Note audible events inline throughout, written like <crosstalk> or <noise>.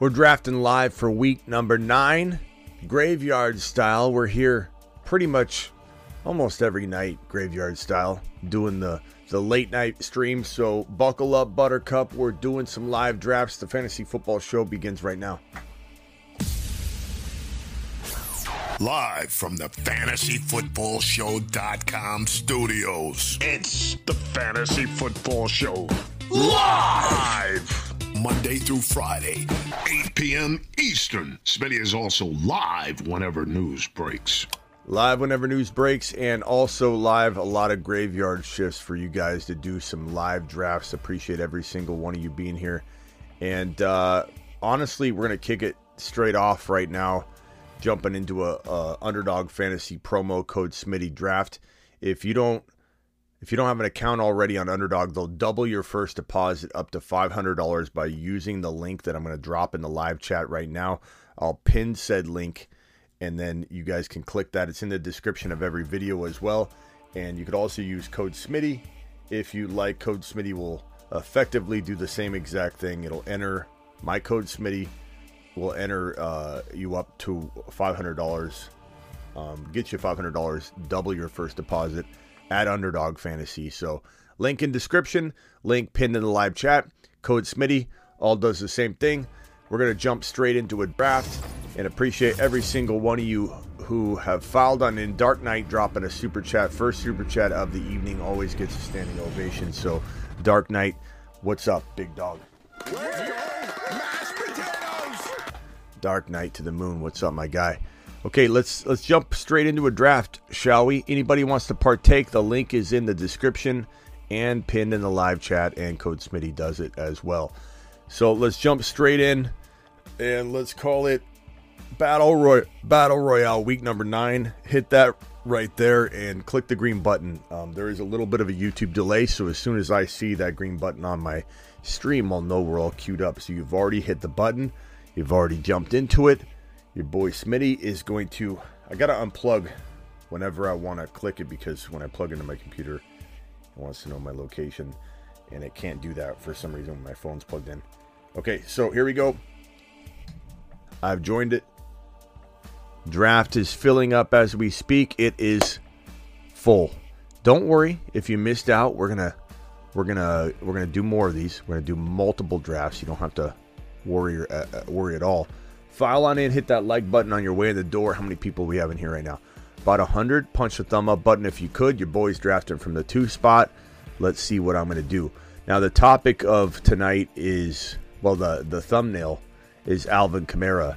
We're drafting live for week number nine, graveyard style. We're here pretty much almost every night, graveyard style, doing the the late night stream. So buckle up, Buttercup. We're doing some live drafts. The fantasy football show begins right now. Live from the fantasyfootballshow.com studios. It's the Fantasy Football Show. Live! Monday through Friday, 8 p.m. Eastern. Smitty is also live whenever news breaks. Live whenever news breaks, and also live a lot of graveyard shifts for you guys to do some live drafts. Appreciate every single one of you being here. And uh, honestly, we're going to kick it straight off right now, jumping into a, a underdog fantasy promo code Smitty draft. If you don't if you don't have an account already on Underdog, they'll double your first deposit up to $500 by using the link that I'm going to drop in the live chat right now. I'll pin said link and then you guys can click that. It's in the description of every video as well. And you could also use code SMITTY if you like. Code SMITTY will effectively do the same exact thing. It'll enter my code SMITTY will enter uh, you up to $500, um, get you $500, double your first deposit at Underdog Fantasy. So, link in description, link pinned in the live chat, code SMITTY, all does the same thing. We're going to jump straight into a draft and appreciate every single one of you who have filed on in Dark Knight dropping a super chat. First super chat of the evening always gets a standing ovation. So, Dark Knight, what's up, big dog? Dark Knight to the moon, what's up, my guy? Okay, let's let's jump straight into a draft, shall we? Anybody wants to partake? The link is in the description and pinned in the live chat, and Code Smitty does it as well. So let's jump straight in, and let's call it Battle Roy Battle Royale Week Number Nine. Hit that right there and click the green button. Um, there is a little bit of a YouTube delay, so as soon as I see that green button on my stream, I'll know we're all queued up. So you've already hit the button, you've already jumped into it your boy Smitty is going to. I gotta unplug whenever I want to click it because when I plug into my computer, it wants to know my location, and it can't do that for some reason when my phone's plugged in. Okay, so here we go. I've joined it. Draft is filling up as we speak. It is full. Don't worry if you missed out. We're gonna we're gonna we're gonna do more of these. We're gonna do multiple drafts. You don't have to worry uh, uh worry at all. File on in, hit that like button on your way in the door. How many people we have in here right now? About 100. Punch the thumb up button if you could. Your boy's drafting from the two spot. Let's see what I'm going to do. Now, the topic of tonight is well, the, the thumbnail is Alvin Kamara.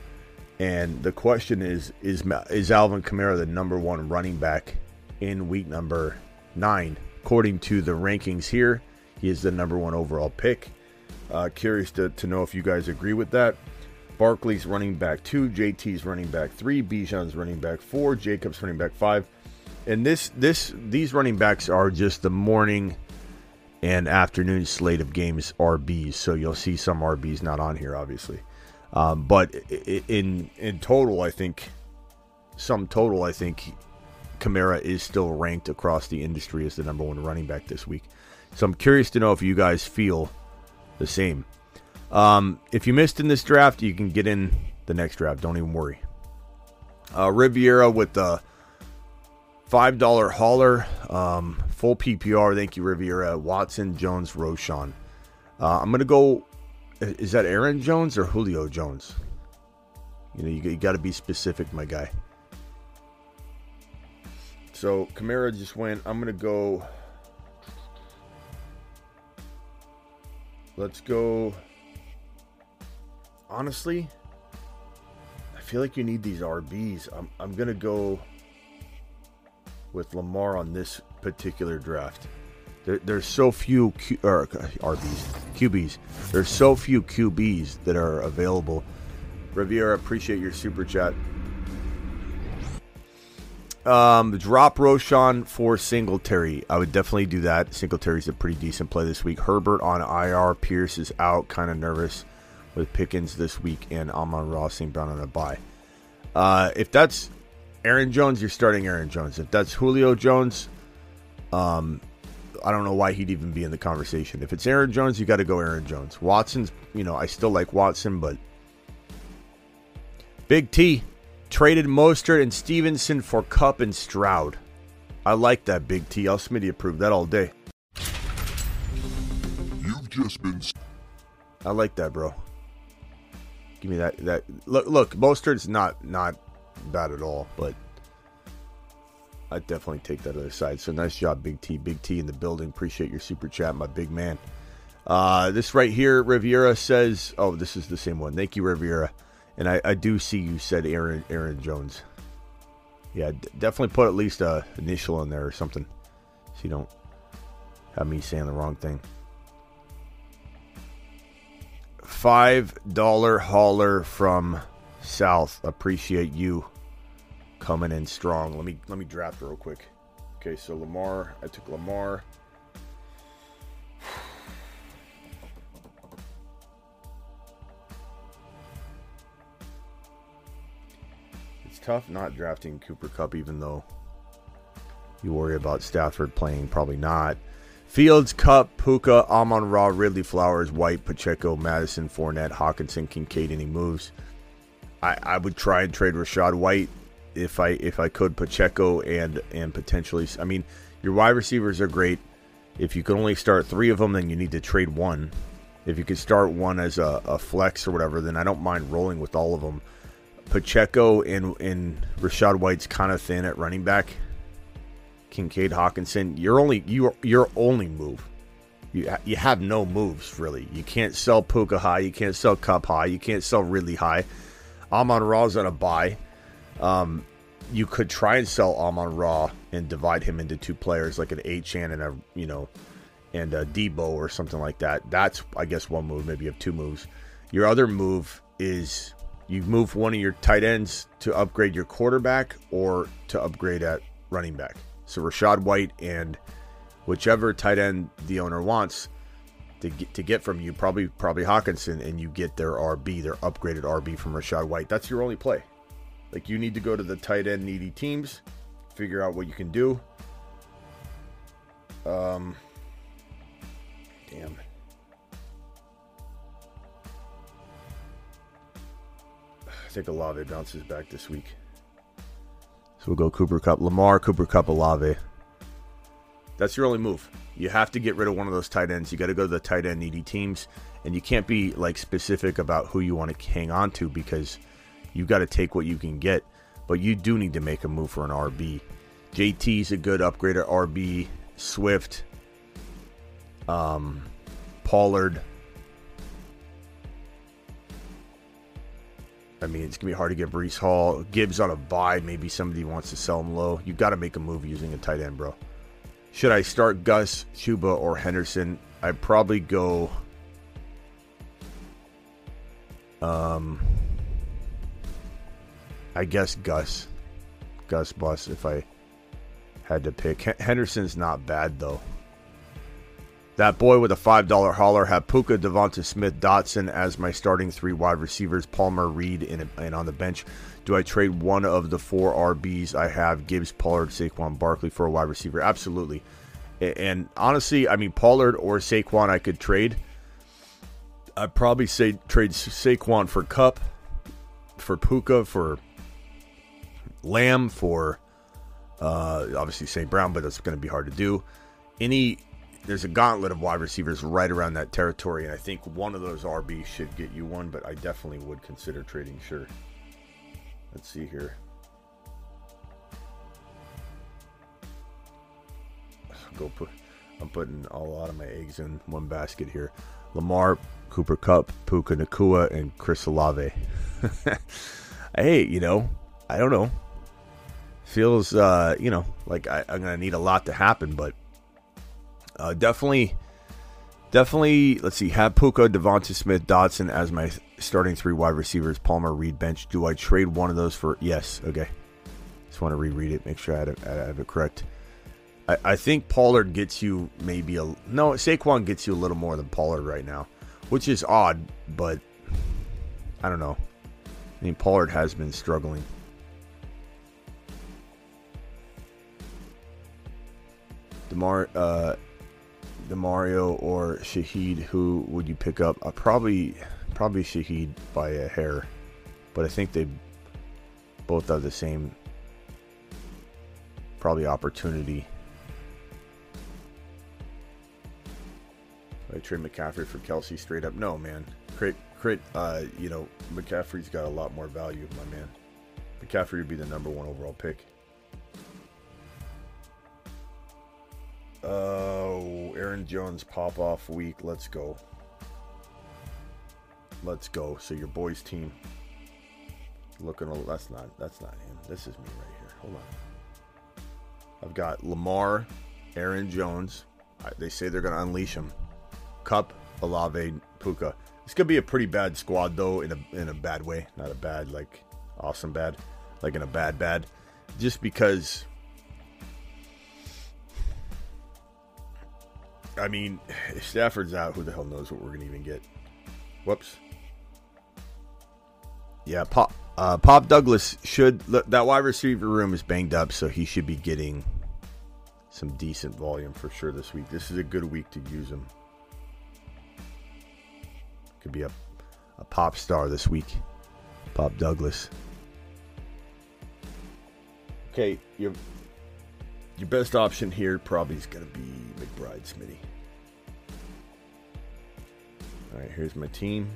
And the question is, is is Alvin Kamara the number one running back in week number nine? According to the rankings here, he is the number one overall pick. Uh, curious to, to know if you guys agree with that. Barkley's running back two, JT's running back three, Bijan's running back four, Jacobs running back five. And this this these running backs are just the morning and afternoon slate of games RBs. So you'll see some RBs not on here, obviously. Um, but in in total, I think some total, I think Kamara is still ranked across the industry as the number one running back this week. So I'm curious to know if you guys feel the same. Um, if you missed in this draft, you can get in the next draft. Don't even worry. Uh, Riviera with the five dollar hauler, um, full PPR. Thank you, Riviera. Watson, Jones, Roschon. Uh, I'm gonna go. Is that Aaron Jones or Julio Jones? You know, you, you got to be specific, my guy. So Kamara just went. I'm gonna go. Let's go honestly, I feel like you need these RBs. I'm, I'm going to go with Lamar on this particular draft. There, there's so few Q, or, RBs, QBs. There's so few QBs that are available. Riviera, appreciate your super chat. Um, drop Roschon for Singletary. I would definitely do that. Singletary's a pretty decent play this week. Herbert on IR. Pierce is out. Kind of nervous with Pickens this week and Amon Ra St. Brown on a bye. Uh, if that's Aaron Jones, you're starting Aaron Jones. If that's Julio Jones, um, I don't know why he'd even be in the conversation. If it's Aaron Jones, you got to go Aaron Jones. Watson's, you know, I still like Watson, but Big T traded Mostert and Stevenson for Kupp and Stroud. I like that, Big T. I'll Smitty approve that all day. You've just been. I like that, bro. Give me that. That look. Look, Mostert's not not bad at all, but I definitely take that other side. So nice job, Big T. Big T in the building. Appreciate your super chat, my big man. Uh, this right here, Riviera says, "Oh, this is the same one." Thank you, Riviera. And I, I do see you said Aaron Aaron Jones. Yeah, d- definitely put at least a initial in there or something, so you don't have me saying the wrong thing. Five dollar hauler from South. Appreciate you coming in strong. Let me let me draft real quick. Okay, so Lamar. I took Lamar. It's tough not drafting Cooper Kupp, even though you worry about Stafford playing. Probably not. Fields, Kupp, Puka, Amon Ra, Ridley Flowers, White, Pacheco, Madison, Fournette, Hockenson, Kincaid. Any moves? I, I would try and trade Rachaad White if I if I could. Pacheco and and potentially. I mean, your wide receivers are great. If you can only start three of them, then you need to trade one. If you could start one as a, a flex or whatever, then I don't mind rolling with all of them. Pacheco and and Rachaad White's kind of thin at running back. Kincaid Hockenson, you're only you your only move. You you have no moves really. You can't sell Puka high. You can't sell Kupp high. You can't sell Ridley high. Amon Ra's on a bye. Um, you could try and sell Amon Ra and divide him into two players, like an Achane and a you know, and a Deebo or something like that. That's I guess one move. Maybe you have two moves. Your other move is you move one of your tight ends to upgrade your quarterback or to upgrade at running back. So Rachaad White and whichever tight end the owner wants to get to get from you, probably probably Hockenson, and you get their RB, their upgraded RB from Rachaad White. That's your only play. Like you need to go to the tight end needy teams, figure out what you can do. Um, damn. I think Olave bounces back this week. We'll go Cooper Kupp, Lamar, Cooper Kupp, Olave. That's your only move. You have to get rid of one of those tight ends. You got to go to the tight end needy teams, and you can't be like specific about who you want to hang on to because you got to take what you can get. But you do need to make a move for an RB. JT's a good upgrade at RB. Swift, um, Pollard. I mean, it's gonna be hard to get Breece Hall. Gibbs on a bye. Maybe somebody wants to sell him low. You got to make a move using a tight end, bro. Should I start Gus, Chuba, or Henderson? I'd probably go. Um, I guess Gus, Gus Bus. If I had to pick, Henderson's not bad though. That boy with a five dollar hauler had Puka, Devonta Smith, Dotson as my starting three wide receivers. Palmer, Reed, and, and on the bench. Do I trade one of the four RBs I have? Gibbs, Pollard, Saquon, Barkley for a wide receiver? Absolutely. And honestly, I mean Pollard or Saquon, I could trade. I'd probably say trade Saquon for Kupp, for Puka, for Lamb, for uh, obviously St. Brown, but that's going to be hard to do. Any there's a gauntlet of wide receivers right around that territory, and I think one of those RBs should get you one, but I definitely would consider trading. Sure. Let's see here. Go put. I'm putting a lot of my eggs in one basket here. Lamar, Cooper Kupp, Puka Nacua, and Chris Olave. <laughs> hey, you know, I don't know. Feels, uh, you know, like I, I'm to need a lot to happen, but Uh, definitely, definitely. Let's see. Have Puka, Devonta Smith, Dotson as my starting three wide receivers. Palmer, Reed, bench. Do I trade one of those for? Yes. Okay. Just want to reread it. Make sure I have it, I have it correct. I, I think Pollard gets you maybe a no. Saquon gets you a little more than Pollard right now, which is odd, but I don't know. I mean, Pollard has been struggling. Demar, uh, Demario or Shaheed, who would you pick up? Uh, probably, probably Shaheed by a hair, but I think they both have the same probably opportunity. I trade McCaffrey for Kelce straight up. No, man. Crit, crit. Uh, you know, McCaffrey's got a lot more value, my man. McCaffrey would be the number one overall pick. Oh, Aaron Jones pop off week. Let's go. Let's go. So your boys team looking. A, that's not. That's not him. This is me right here. Hold on. I've got Lamar, Aaron Jones. They say they're going to unleash him. Kupp, Olave, Puka. It's gonna be a pretty bad squad though, in a in a bad way. Not a bad like awesome bad, like in a bad bad. Just because I mean, if <sighs> Stafford's out, who the hell knows what we're gonna even get? Whoops. Yeah, Pop uh, Pop Douglas should that wide receiver room is banged up, so he should be getting some decent volume for sure this week. This is a good week to use him. Could be a, a pop star this week. Pop Douglas. Okay, your your best option here probably is going to be McBride Smitty. All right, here's my team.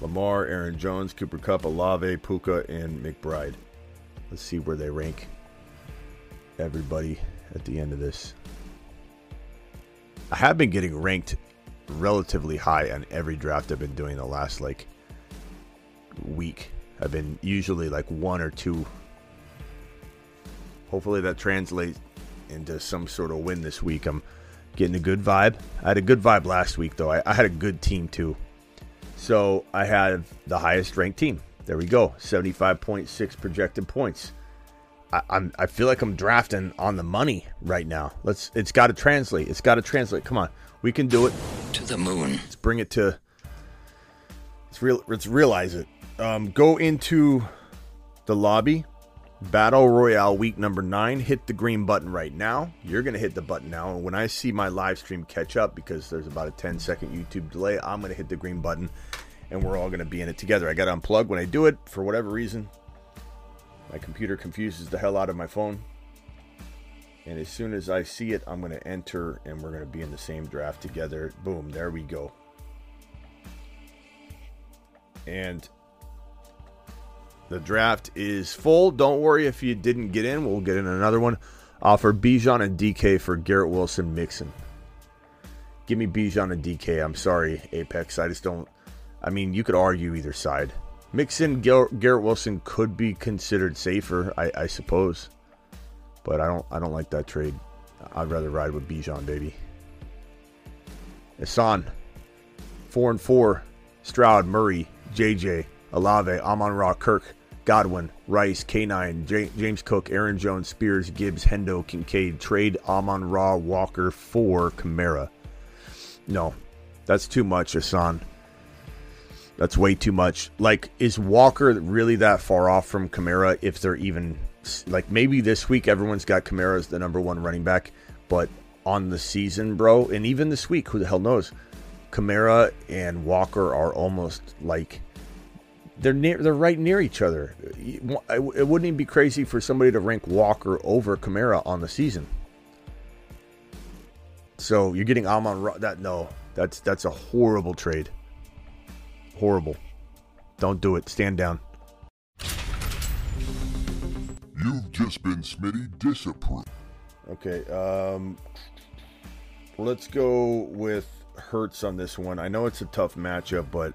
Lamar, Aaron Jones, Cooper Kupp, Olave, Puka, and McBride. Let's see where they rank everybody at the end of this. I have been getting ranked relatively high on every draft I've been doing the last like week. I've been usually like one or two. Hopefully that translates into some sort of win this week. I'm getting a good vibe. I had a good vibe last week though. I, I had a good team too. So I had the highest ranked team. There we go. 75.6 projected points. I, I'm I feel like I'm drafting on the money right now. Let's it's gotta translate. It's gotta translate. Come on. We can do it. To the moon. Let's bring it to. Let's real. Let's realize it. Um, go into the lobby. Battle Royale week number nine. Hit the green button right now. You're gonna hit the button now, and when I see my live stream catch up, because there's about a 10 second YouTube delay, I'm gonna hit the green button, and we're all gonna be in it together. I gotta unplug when I do it for whatever reason. My computer confuses the hell out of my phone. And as soon as I see it, I'm going to enter and we're going to be in the same draft together. Boom, there we go. And the draft is full. Don't worry if you didn't get in. We'll get in another one. Uh, Offer Bijan and DK for Garrett Wilson Mixon. Give me Bijan and DK. I'm sorry, Apex. I just don't. I mean, you could argue either side. Mixon, Garrett Wilson could be considered safer, I, I suppose. But I don't I don't like that trade. I'd rather ride with Bijan, baby. Isan, four and four. Stroud, Murray, JJ, Olave, Amon Ra, Kirk, Godwin, Rice, K9, J- James Cook, Aaron Jones, Spears, Gibbs, Hendo, Kincaid. Trade Amon Ra, Walker for Kamara. No, that's too much, Isan. That's way too much. Like, is Walker really that far off from Kamara if they're even like maybe this week everyone's got Kamara as the number one running back, but on the season, bro, and even this week, who the hell knows? Kamara and Walker are almost like they're near they're right near each other. It wouldn't even be crazy for somebody to rank Walker over Kamara on the season. So you're getting Amon that no, that's that's a horrible trade. Horrible. Don't do it. Stand down. You've just been Smitty disapproved. Okay, um, let's go with Hurts on this one. I know it's a tough matchup, but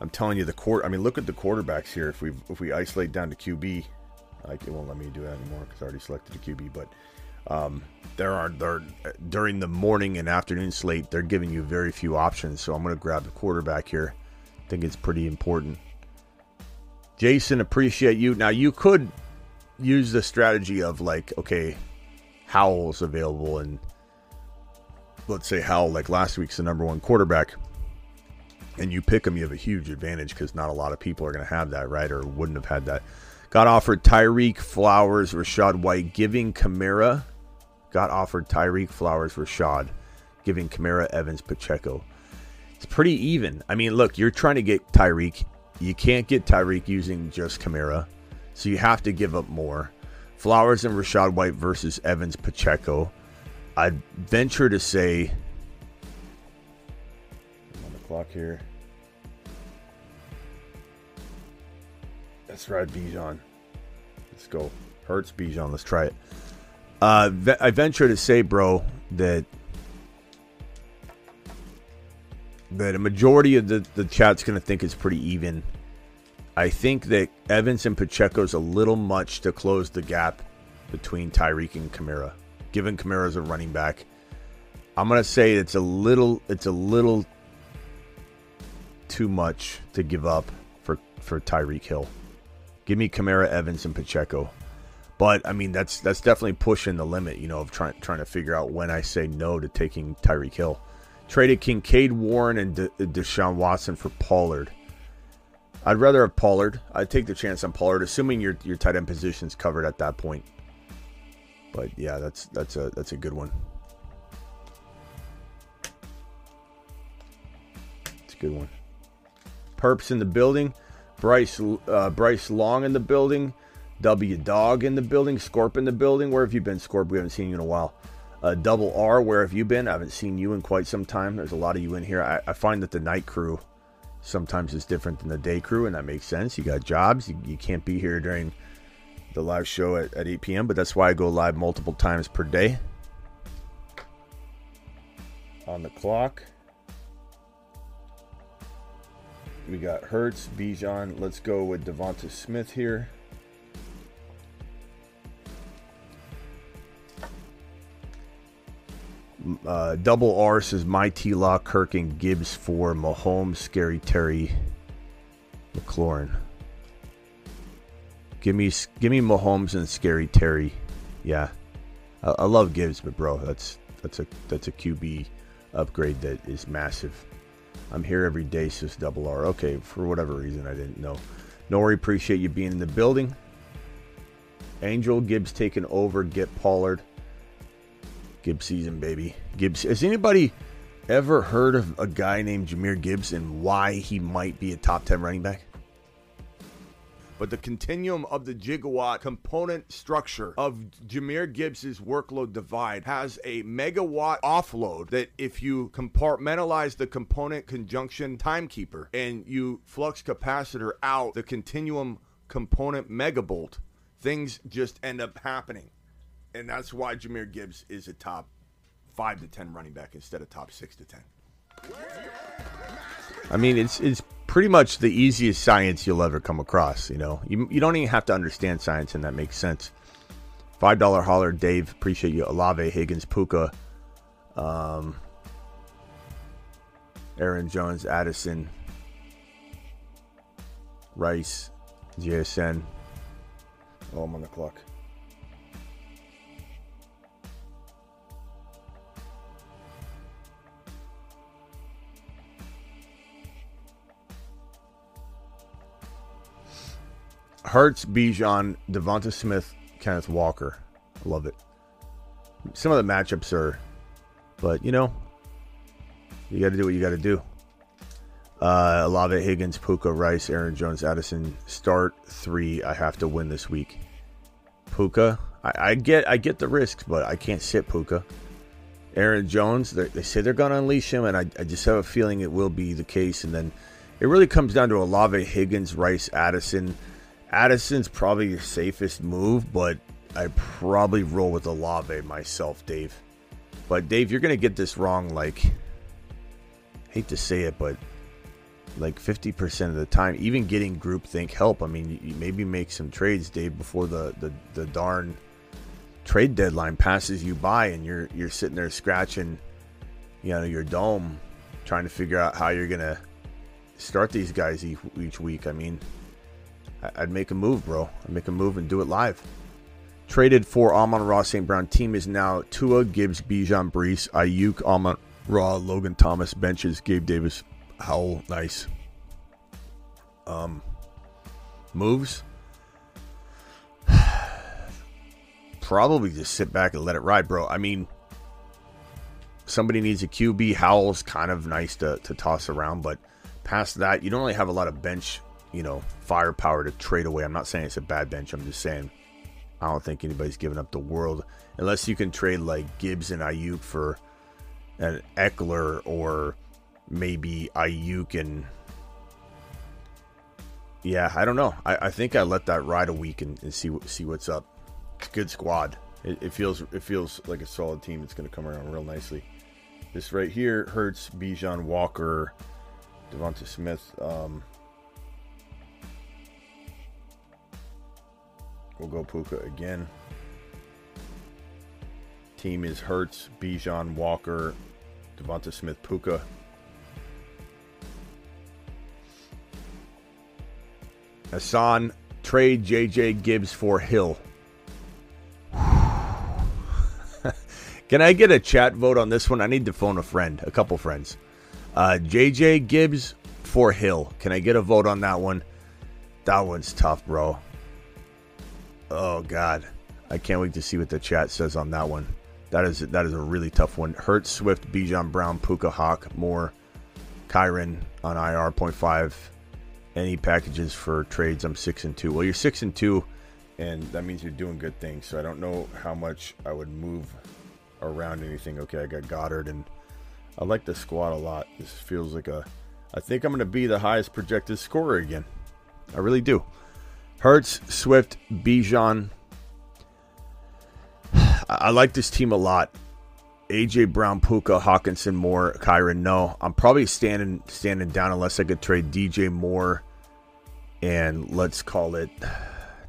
I'm telling you, the court. I mean, look at the quarterbacks here. If we if we isolate down to QB, like it won't let me do that anymore because I already selected a QB. But Um, there are there during the morning and afternoon slate, they're giving you very few options. So I'm going to grab the quarterback here. I think it's pretty important. Jason, appreciate you. Now you could use the strategy of like, okay, Howell's available, and let's say Howell, like last week's the number one quarterback, and you pick him, you have a huge advantage because not a lot of people are going to have that, right? Or wouldn't have had that. Got offered Tyreek Flowers, Rachaad White, giving Kamara. Got offered Tyreek Flowers, Rachaad, giving Kamara Evans Pacheco. It's pretty even. I mean, look, you're trying to get Tyreek. You can't get Tyreek using just Kamara, so you have to give up more. Flowers and Rachaad White versus Evans Pacheco. I'd venture to say. I'm on the clock here. Let's ride Bijan. Let's go. Hurts Bijan. Let's try it. Uh, I venture to say, bro, that that a majority of the, the chat's going to think it's pretty even. I think that Evans and Pacheco's a little much to close the gap between Tyreek and Kamara. Given Kamara's a running back, I'm going to say it's a little it's a little too much to give up for for Tyreek Hill. Give me Kamara, Evans, and Pacheco. But I mean, that's that's definitely pushing the limit, you know, of trying trying to figure out when I say no to taking Tyreek Hill. Traded Kincaid, Warren, and De- uh, Deshaun Watson for Pollard. I'd rather have Pollard. I'd take the chance on Pollard, assuming your your tight end position's covered at that point. But yeah, that's that's a that's a good one. It's a good one. Perps in the building. Bryce uh, Bryce Long in the building. W Dog in the building. Scorp in the building. Where have you been, Scorp? We haven't seen you in a while. Uh, Double R, where have you been? I haven't seen you in quite some time. There's a lot of you in here. I, I, find that the night crew sometimes is different than the day crew, and that makes sense. You got jobs. You, you can't be here during the live show at, at 8 p.m., but that's why I go live multiple times per day. On the clock. We got Hurts, Bijan. Let's go with Devonta Smith here. Uh, double R says my T Law, Kirk, and Gibbs for Mahomes, Scary Terry, McLaurin. Give me, give me Mahomes and Scary Terry. Yeah, I, I love Gibbs, but bro, that's that's a that's a QB upgrade that is massive. I'm here every day, sis Double R. Okay, for whatever reason, I didn't know. Nori, appreciate you being in the building. Angel Gibbs taking over. Get Pollard. Gibbs season, baby. Gibbs. Has anybody ever heard of a guy named Jahmyr Gibbs and why he might be a top 10 running back? But the continuum of the gigawatt component structure of Jahmyr Gibbs's workload divide has a megawatt offload that if you compartmentalize the component conjunction timekeeper and you flux capacitor out the continuum component megabolt, things just end up happening and that's why Jahmyr Gibbs is a top five to ten running back instead of top six to ten. I mean, it's it's pretty much the easiest science you'll ever come across. You know, you, you don't even have to understand science, and that makes sense. Five dollar holler, Dave. Appreciate you. Olave, Higgins, Puka, um, Aaron Jones, Addison, Rice, JSN. Oh, I'm on the clock. Hurts, Bijan, Devonta Smith, Kenneth Walker. Love it. Some of the matchups are, but you know, you got to do what you got to do. Uh, Olave, Higgins, Puka, Rice, Aaron Jones, Addison. Start three. I have to win this week. Puka, I, I get, I get the risks, but I can't sit Puka. Aaron Jones, they say they're going to unleash him, and I, I just have a feeling it will be the case. And then it really comes down to Olave, Higgins, Rice, Addison. Addison's probably your safest move, but I probably roll with Olave myself, Dave. But Dave, you're gonna get this wrong. Like, hate to say it, but like 50% of the time, even getting group think help. I mean, you maybe make some trades, Dave, before the the, the darn trade deadline passes you by and you're you're sitting there scratching, you know, your dome, trying to figure out how you're gonna start these guys each, each week. I mean, I'd make a move, bro. I'd make a move and do it live. Traded for Amon-Ra St. Brown. Team is now Tua, Gibbs, Bijan, Breece, Aiyuk, Amon Ra, Logan Thomas, benches, Gabe Davis, Howell. Nice. Um, moves. <sighs> Probably just sit back and let it ride, bro. I mean, somebody needs a QB. Howell's kind of nice to, to toss around, but past that, you don't really have a lot of bench, you know, firepower to trade away. I'm not saying it's a bad bench. I'm just saying I don't think anybody's giving up the world unless you can trade like Gibbs and Aiyuk for an Ekeler or maybe Aiyuk and yeah, I don't know. I, I think I let that ride a week and, and see see what's up. Good squad. It, it, feels it feels like a solid team that's going to come around real nicely. This right here hurts Bijan Walker, Devonta Smith. Um, we'll go Puka again. Team is Hurts, Bijan Walker, Devonta Smith, Puka. Hassan, trade JJ Gibbs for Hill. <laughs> Can I get a chat vote on this one? I need to phone a friend, a couple friends. Uh, JJ Gibbs for Hill. Can I get a vote on that one? That one's tough, bro. Oh God, I can't wait to see what the chat says on that one. That is that is a really tough one. Hurt Swift, Bijan Brown, Puka Hawk, Moore, Kyren on IR point five. Any packages for trades? I'm six and two. Well, you're six and two, and that means you're doing good things. So I don't know how much I would move around anything. Okay, I got Goddard, and I like the squad a lot. This feels like a. I think I'm going to be the highest projected scorer again. I really do. Hurts, Swift, Bijan, I like this team a lot. AJ Brown, Puka, Hockenson, Moore, Kyren. No, I'm probably standing standing down unless I could trade DJ Moore and let's call it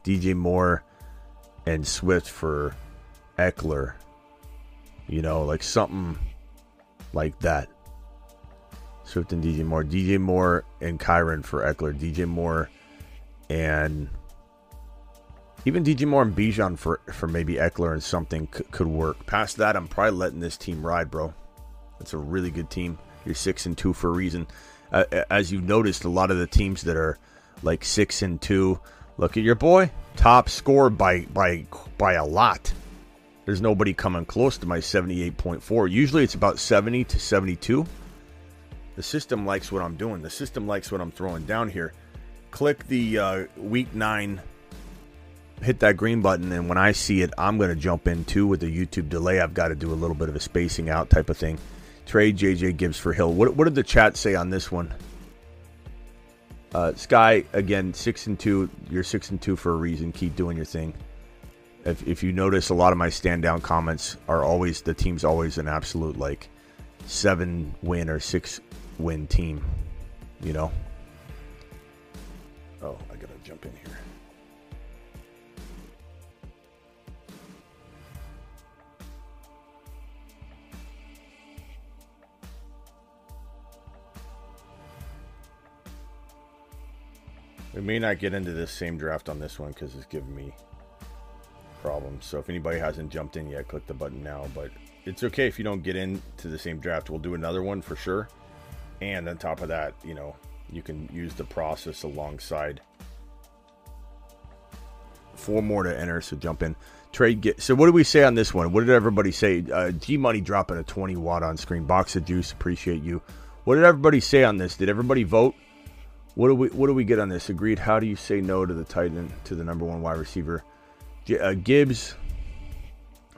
DJ Moore and Swift for Ekeler. You know, like something like that. Swift and DJ Moore. DJ Moore and Kyren for Ekeler. DJ Moore and even DJ Moore and Bijan for for maybe Ekeler and something could, could work. Past that, I'm probably letting this team ride, bro. It's a really good team. You're six and two for a reason. Uh, as you've noticed, a lot of the teams that are like six and two, look at your boy, top score by by by a lot. There's nobody coming close to my 78.4. Usually it's about 70 to 72. The system likes what I'm doing. The system likes what I'm throwing down here. Click the uh, week nine hit that green button, and when I see it, I'm going to jump in too with the YouTube delay. I've got to do a little bit of a spacing out type of thing. Trade JJ Gibbs for Hill. What, what did the chat say on this one? Uh, Sky again, six and two. You're six and two for a reason. Keep doing your thing. If, if you notice, a lot of my stand down comments are always the team's always an absolute like seven win or six win team. You know. Oh, I gotta jump in here. We may not get into this same draft on this one because it's giving me problems. So if anybody hasn't jumped in yet, click the button now. But it's okay if you don't get into the same draft. We'll do another one for sure. And on top of that, you know, you can use the process alongside. Four more to enter, so jump in. Trade get. So what did we say on this one? What did everybody say? Uh, G Money dropping a 20 watt on screen. Box of juice. Appreciate you. What did everybody say on this? Did everybody vote? What do we what do we get on this? Agreed. How do you say no to the Titan to the number one wide receiver? J, uh, Gibbs,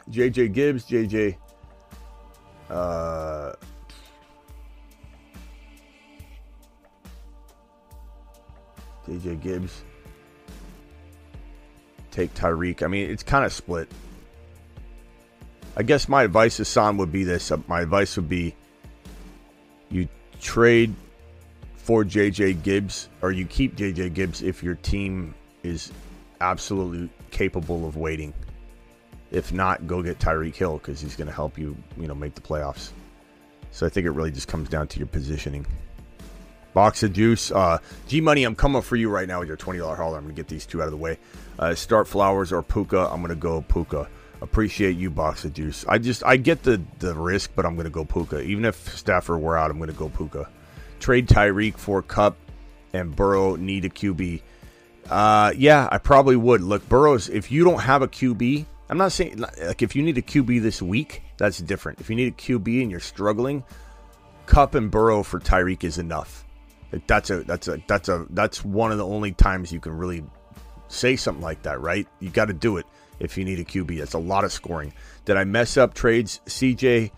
JJ Gibbs, JJ. Uh, JJ Gibbs. Take Tyreek. I mean, it's kind of split. I guess my advice to Son would be this. My advice would be you trade for JJ Gibbs, or you keep JJ Gibbs if your team is absolutely capable of waiting. If not, go get Tyreek Hill because he's going to help you, you know, make the playoffs. So I think it really just comes down to your positioning. Box of juice. Uh, G Money, I'm coming for you right now with your $20 hauler. I'm going to get these two out of the way. Uh, start Flowers or Puka. I'm going to go Puka. Appreciate you, Box of Juice. I just, I get the, the risk, but I'm going to go Puka. Even if Stafford were out, I'm going to go Puka. Trade Tyreek for Kupp and Burrow need a QB. Uh, yeah, I probably would. Look, Burrow's, if you don't have a QB, I'm not saying, like, if you need a QB this week, that's different. If you need a QB and you're struggling, Kupp and Burrow for Tyreek is enough. Like, that's a, that's a, that's a, that's one of the only times you can really say something like that, right? You got to do it if you need a QB. That's a lot of scoring. Did I mess up trades? CJ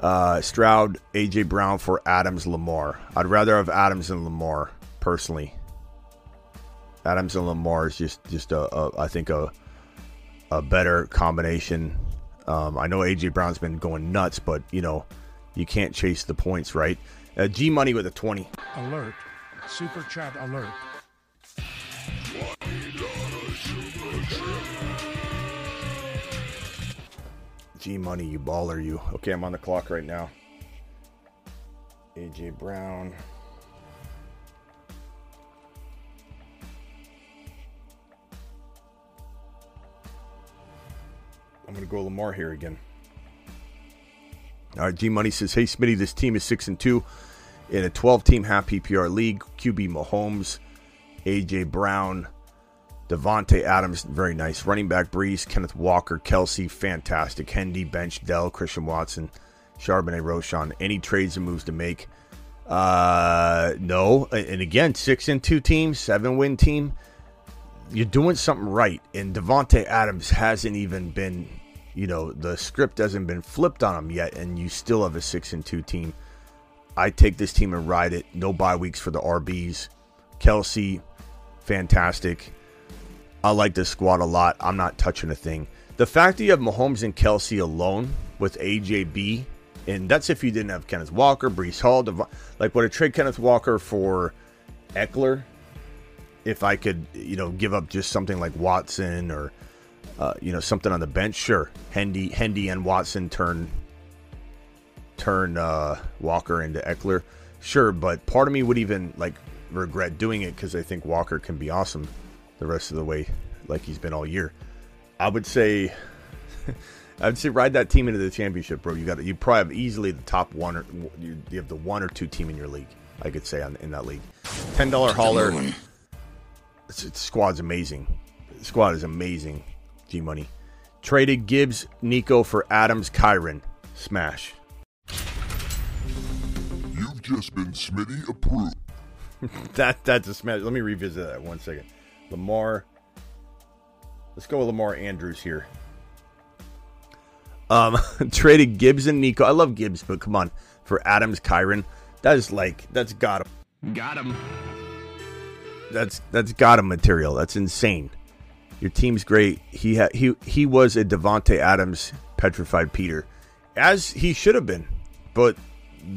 uh, Stroud, AJ Brown for Adams Lamar. I'd rather have Adams and Lamar personally. Adams and Lamar is just just a, a I think a a better combination. Um, I know AJ Brown's been going nuts, but you know you can't chase the points, right? Uh, G Money with a twenty. Alert! Super chat alert! G Money, you baller, you. Okay, I'm on the clock right now. AJ Brown. I'm going to go Lamar here again. All right, G Money says, "Hey Smitty, this team is six and two in a 12-team half PPR league. QB Mahomes, AJ Brown, Davante Adams, very nice. Running back Breece, Kenneth Walker, Kelce, fantastic. Hendy, Bench, Dell, Christian Watson, Charbonnet, Roschon. Any trades and moves to make? Uh, no. And again, six and two teams, seven win team. You're doing something right. And Davante Adams hasn't even been, you know, the script hasn't been flipped on him yet, and you still have a six and two team. I take this team and ride it. No bye weeks for the RBs. Kelce, fantastic. I like this squad a lot. I'm not touching a thing. The fact that you have Mahomes and Kelce alone with AJB, and that's if you didn't have Kenneth Walker, Breece Hall, like would I trade Kenneth Walker for Ekeler? If I could, you know, give up just something like Watson or, uh, you know, something on the bench, sure. Hendy, Hendy, and Watson turn turn uh, Walker into Ekeler, sure. But part of me would even like regret doing it because I think Walker can be awesome the rest of the way like he's been all year. I would say <laughs> I'd say ride that team into the championship, bro. You got you probably have easily the top one or you, you have the one or two team in your league. I could say on, in that league. Ten dollar hauler. It's, it's, squad's amazing. The squad is amazing. G Money traded Gibbs, Nico for Adams, Kyren. Smash. You've just been Smitty approved. <laughs> that that's a smash. Let me revisit that one second. Lamar. Let's go with Lamar Andrews here. Um, <laughs> traded Gibbs and Nico. I love Gibbs, but come on, for Adams, Kyren, that is like that's got him. Got him. That's that's got him material. That's insane. Your team's great. He had he he was a Davante Adams petrified Peter, as he should have been, but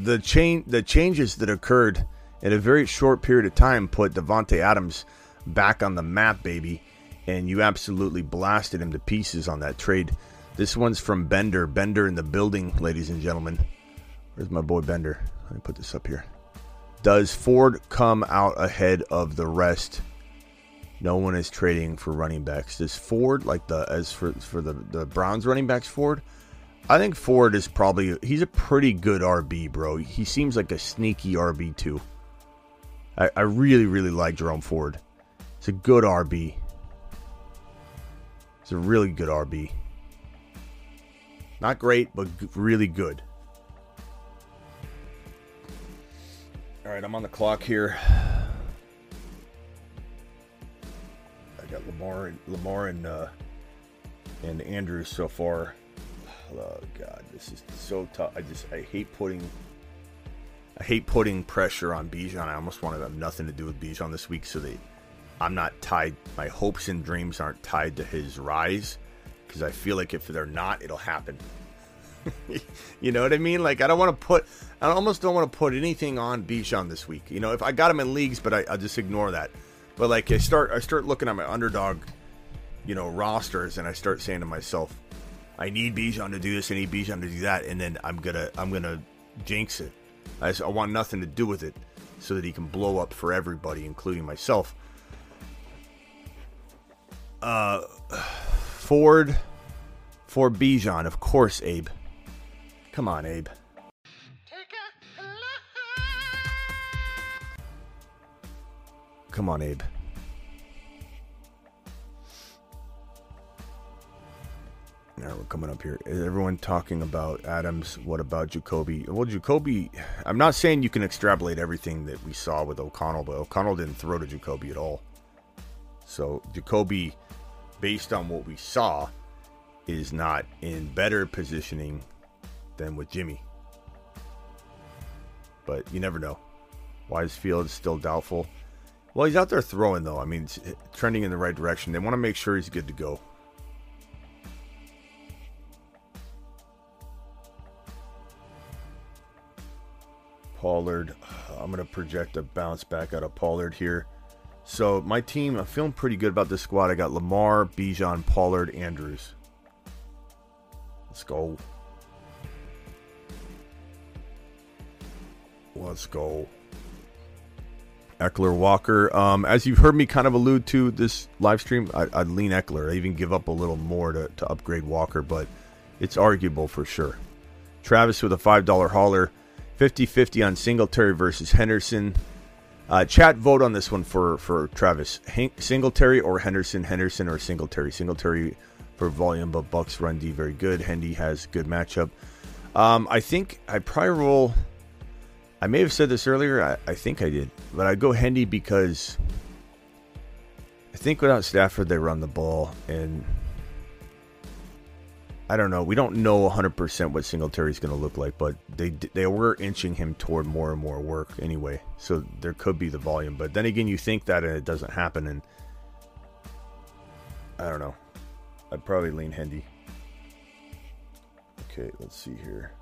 the chain the changes that occurred in a very short period of time put Davante Adams back on the map, baby. And you absolutely blasted him to pieces on that trade. This one's from Bender. Bender in the building, ladies and gentlemen. Where's my boy Bender? Let me put this up here. Does Ford come out ahead of the rest? No one is trading for running backs. Does Ford, like the as for for the the Browns running backs, Ford? I think Ford is probably he's a pretty good RB, bro. He seems like a sneaky RB too. I, I really really like Jerome Ford. It's a good RB. It's a really good RB. Not great, but really good. All right, I'm on the clock here. I got Lamar, Lamar, and uh, and Andrews so far. Oh God, this is so tough. I just I hate putting I hate putting pressure on Bijan. I almost want to have nothing to do with Bijan this week, so they I'm not tied. My hopes and dreams aren't tied to his rise because I feel like if they're not, it'll happen. <laughs> you know what I mean? Like I don't want to put, I almost don't want to put anything on Bijan this week. You know, if I got him in leagues, but I, I just ignore that. But like I start, I start looking at my underdog, you know, rosters, and I start saying to myself, I need Bijan to do this. I need Bijan to do that, and then I'm gonna I'm gonna jinx it. I, just, I want nothing to do with it, so that he can blow up for everybody, including myself. Uh, Ford for Bijan, of course, Abe. Come on, Abe. Come on, Abe. Right, we're coming up here. Is everyone talking about Adams? What about Jacoby? Well, Jacoby, I'm not saying you can extrapolate everything that we saw with O'Connell, but O'Connell didn't throw to Jacoby at all. So Jacoby, based on what we saw, is not in better positioning than with Jimmy. But you never know. Wise Field is still doubtful. Well, he's out there throwing though. I mean, trending in the right direction. They want to make sure he's good to go. Pollard. I'm going to project a bounce back out of Pollard here. So my team, I'm feeling pretty good about this squad. I got Lamar, Bijan, Pollard, Andrews. Let's go. Let's go. Ekeler Walker. Um, as you've heard me kind of allude to this live stream, I, would lean Ekeler. I even give up a little more to, to upgrade Walker, but it's arguable for sure. Travis with a $5 hauler. 50 50 on Singletary versus Henderson. Uh, chat vote on this one for, for Travis. Hank, Singletary or Henderson? Henderson or Singletary? Singletary for volume, but Bucks run D very good. Hendy has good matchup. Um, I think I probably roll. I may have said this earlier. I, I think I did, but I go Hendy because I think without Stafford they run the ball, and I don't know. We don't know 100% what Singletary is going to look like, but they they were inching him toward more and more work anyway. So there could be the volume, but then again, you think that and it doesn't happen, and I don't know. I'd probably lean Hendy. Okay, let's see here.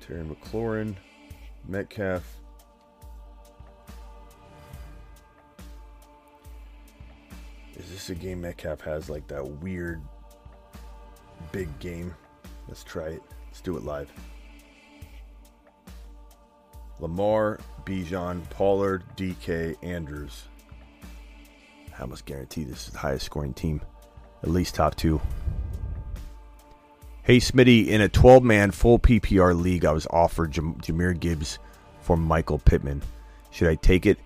Terry McLaurin, Metcalf. Is this a game Metcalf has like that weird big game? Let's try it. Let's do it live. Lamar, Bijan, Pollard, DK, Andrews. I almost guarantee this is the highest scoring team, at least top two. Hey, Smitty, in a 12 man full PPR league, I was offered Jam- Jahmyr Gibbs for Michael Pittman. Should I take it?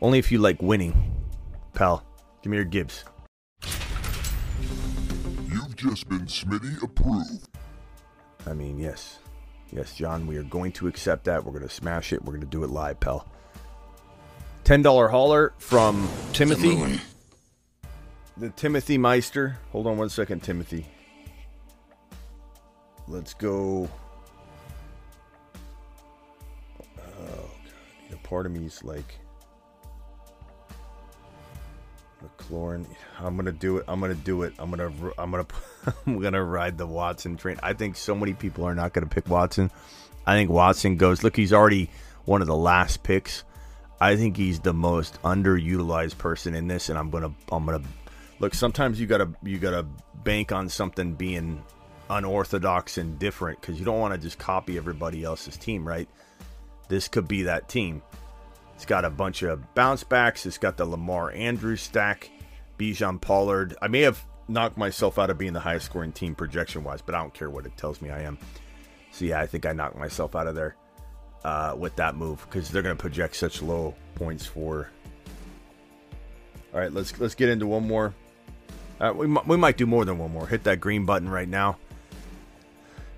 Only if you like winning, pal. Jahmyr Gibbs. You've just been Smitty approved. I mean, yes. Yes, John, we are going to accept that. We're going to smash it. We're going to do it live, pal. $10 hauler from Timothy the Timothy Meister. Hold on one second, Timothy. Let's go. Oh god, part of me is like McLaurin. I'm gonna do it. I'm gonna do it. I'm gonna. I'm gonna. <laughs> I'm gonna ride the Watson train. I think so many people are not gonna pick Watson. I think Watson goes. Look, he's already one of the last picks. I think he's the most underutilized person in this, and I'm gonna. I'm gonna look, sometimes you gotta you gotta bank on something being unorthodox and different because you don't want to just copy everybody else's team, right? This could be that team. It's got a bunch of bounce backs. It's got the Lamar Andrews stack, Bijan Pollard. I may have knocked myself out of being the highest scoring team projection wise, but I don't care what it tells me I am. So yeah, I think I knocked myself out of there uh, with that move because they're going to project such low points for. All right, let's let's get into one more. Uh, we, we might do more than one more. Hit that green button right now.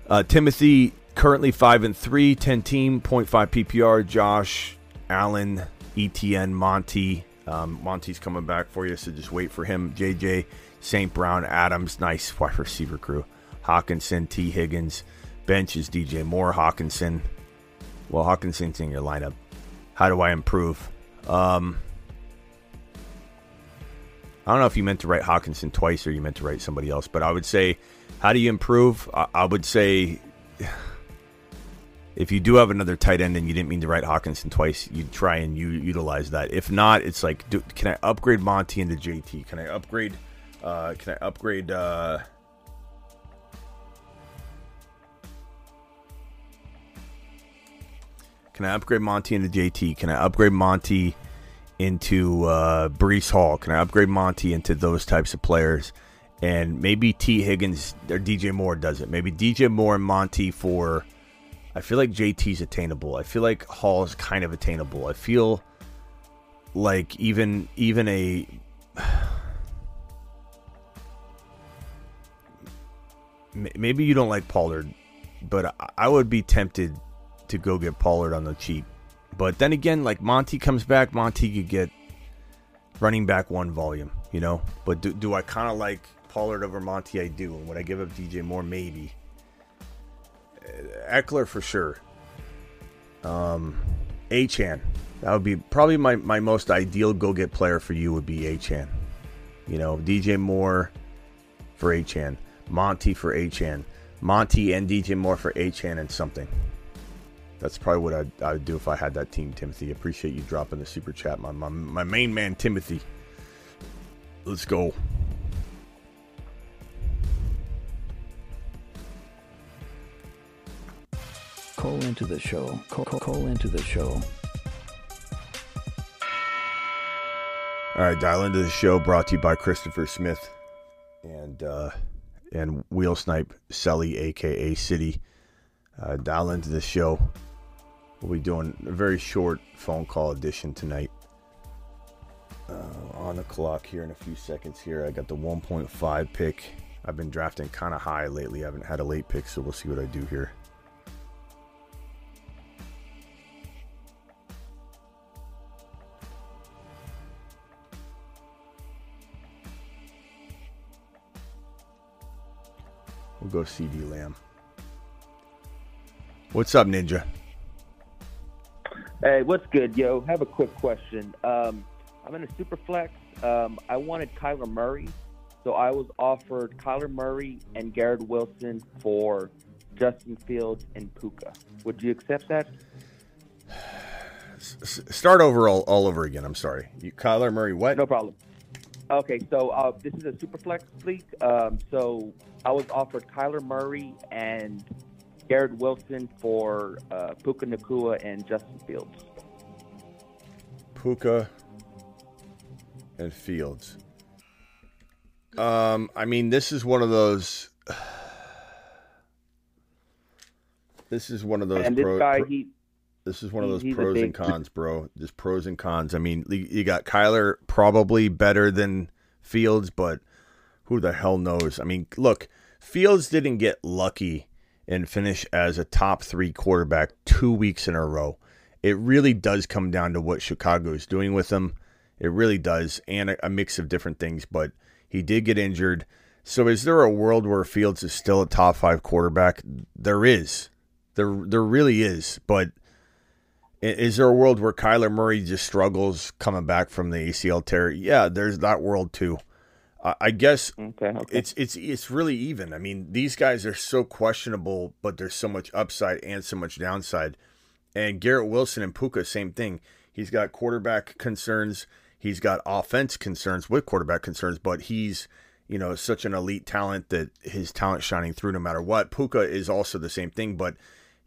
Uh, Timothy currently five and three, 10 team, 0.5 PPR. Josh Allen, ETN, Monty. Um, Monty's coming back for you, so just wait for him. JJ, St. Brown, Adams, nice wide receiver crew. Hockenson, T. Higgins. Bench is DJ Moore, Hockenson. Well, Hockenson's in your lineup. How do I improve? Um, I don't know if you meant to write Hockenson twice or you meant to write somebody else, but I would say, how do you improve? I, I would say, if you do have another tight end and you didn't mean to write Hockenson twice, you try and you utilize that. If not, it's like, do, can I upgrade Monty into JT? Can I upgrade Uh, can I upgrade? Uh, can I upgrade Monty into JT? Can I upgrade Monty into uh, Breece Hall? Can I upgrade Monty into those types of players? And maybe T. Higgins or DJ Moore does it. Maybe DJ Moore and Monty for. I feel like JT's attainable. I feel like Hall is kind of attainable. I feel like even even a <sighs> maybe you don't like Pollard, but I would be tempted to go get Pollard on the cheap. But then again, like Monty comes back, Monty could get running back one volume, you know. But do, do I kind of like Pollard over Monty? I do. And would I give up DJ Moore? Maybe. Ekeler for sure. Um, Achane. That would be probably my, my most ideal go get player for you would be Achane. You know, DJ Moore for Achane. Monty for Achane. Monty and DJ Moore for Achane and something. That's probably what I'd, I would do if I had that team, Timothy. Appreciate you dropping the super chat, my, my, my main man, Timothy. Let's go. Call into the show. Call, call, call into the show. All right, dial into the show brought to you by Christopher Smith and uh, and Wheel Snipe Selly, aka City. Uh, dial into the show. We'll be doing a very short phone call edition tonight. Uh, on the clock here in a few seconds. Here, I got the 1.5 pick. I've been drafting kind of high lately. I haven't had a late pick, so we'll see what I do here. We'll go CeeDee Lamb. What's up, Ninja? Hey, what's good, yo? Have a quick question. Um, I'm in a super flex. Um, I wanted Kyler Murray, so I was offered Kyler Murray and Garrett Wilson for Justin Fields and Puka. Would you accept that? S- start over all, all over again. I'm sorry. You, Kyler Murray, what? No problem. Okay, so uh, this is a super flex league. Um, so I was offered Kyler Murray and Garrett Wilson for uh, Puka Nacua and Justin Fields. Puka and Fields. Um, I mean, this is one of those. <sighs> This is one of those. And this pro- guy, pro- he this is one of those he's pros and cons, bro. Just pros and cons. I mean, you got Kyler probably better than Fields, but who the hell knows? I mean, look, Fields didn't get lucky and finish as a top three quarterback two weeks in a row. It really does come down to what Chicago is doing with him. It really does, and a, a mix of different things. But he did get injured. So, is there a world where Fields is still a top five quarterback? There is. There, there really is. But is there a world where Kyler Murray just struggles coming back from the ACL tear? Yeah, there's that world too. I guess okay, okay. it's it's it's really even. I mean, these guys are so questionable, but there's so much upside and so much downside. And Garrett Wilson and Puka, same thing. He's got quarterback concerns. He's got offense concerns with quarterback concerns, but he's you know such an elite talent that his talent shining through no matter what. Puka is also the same thing, but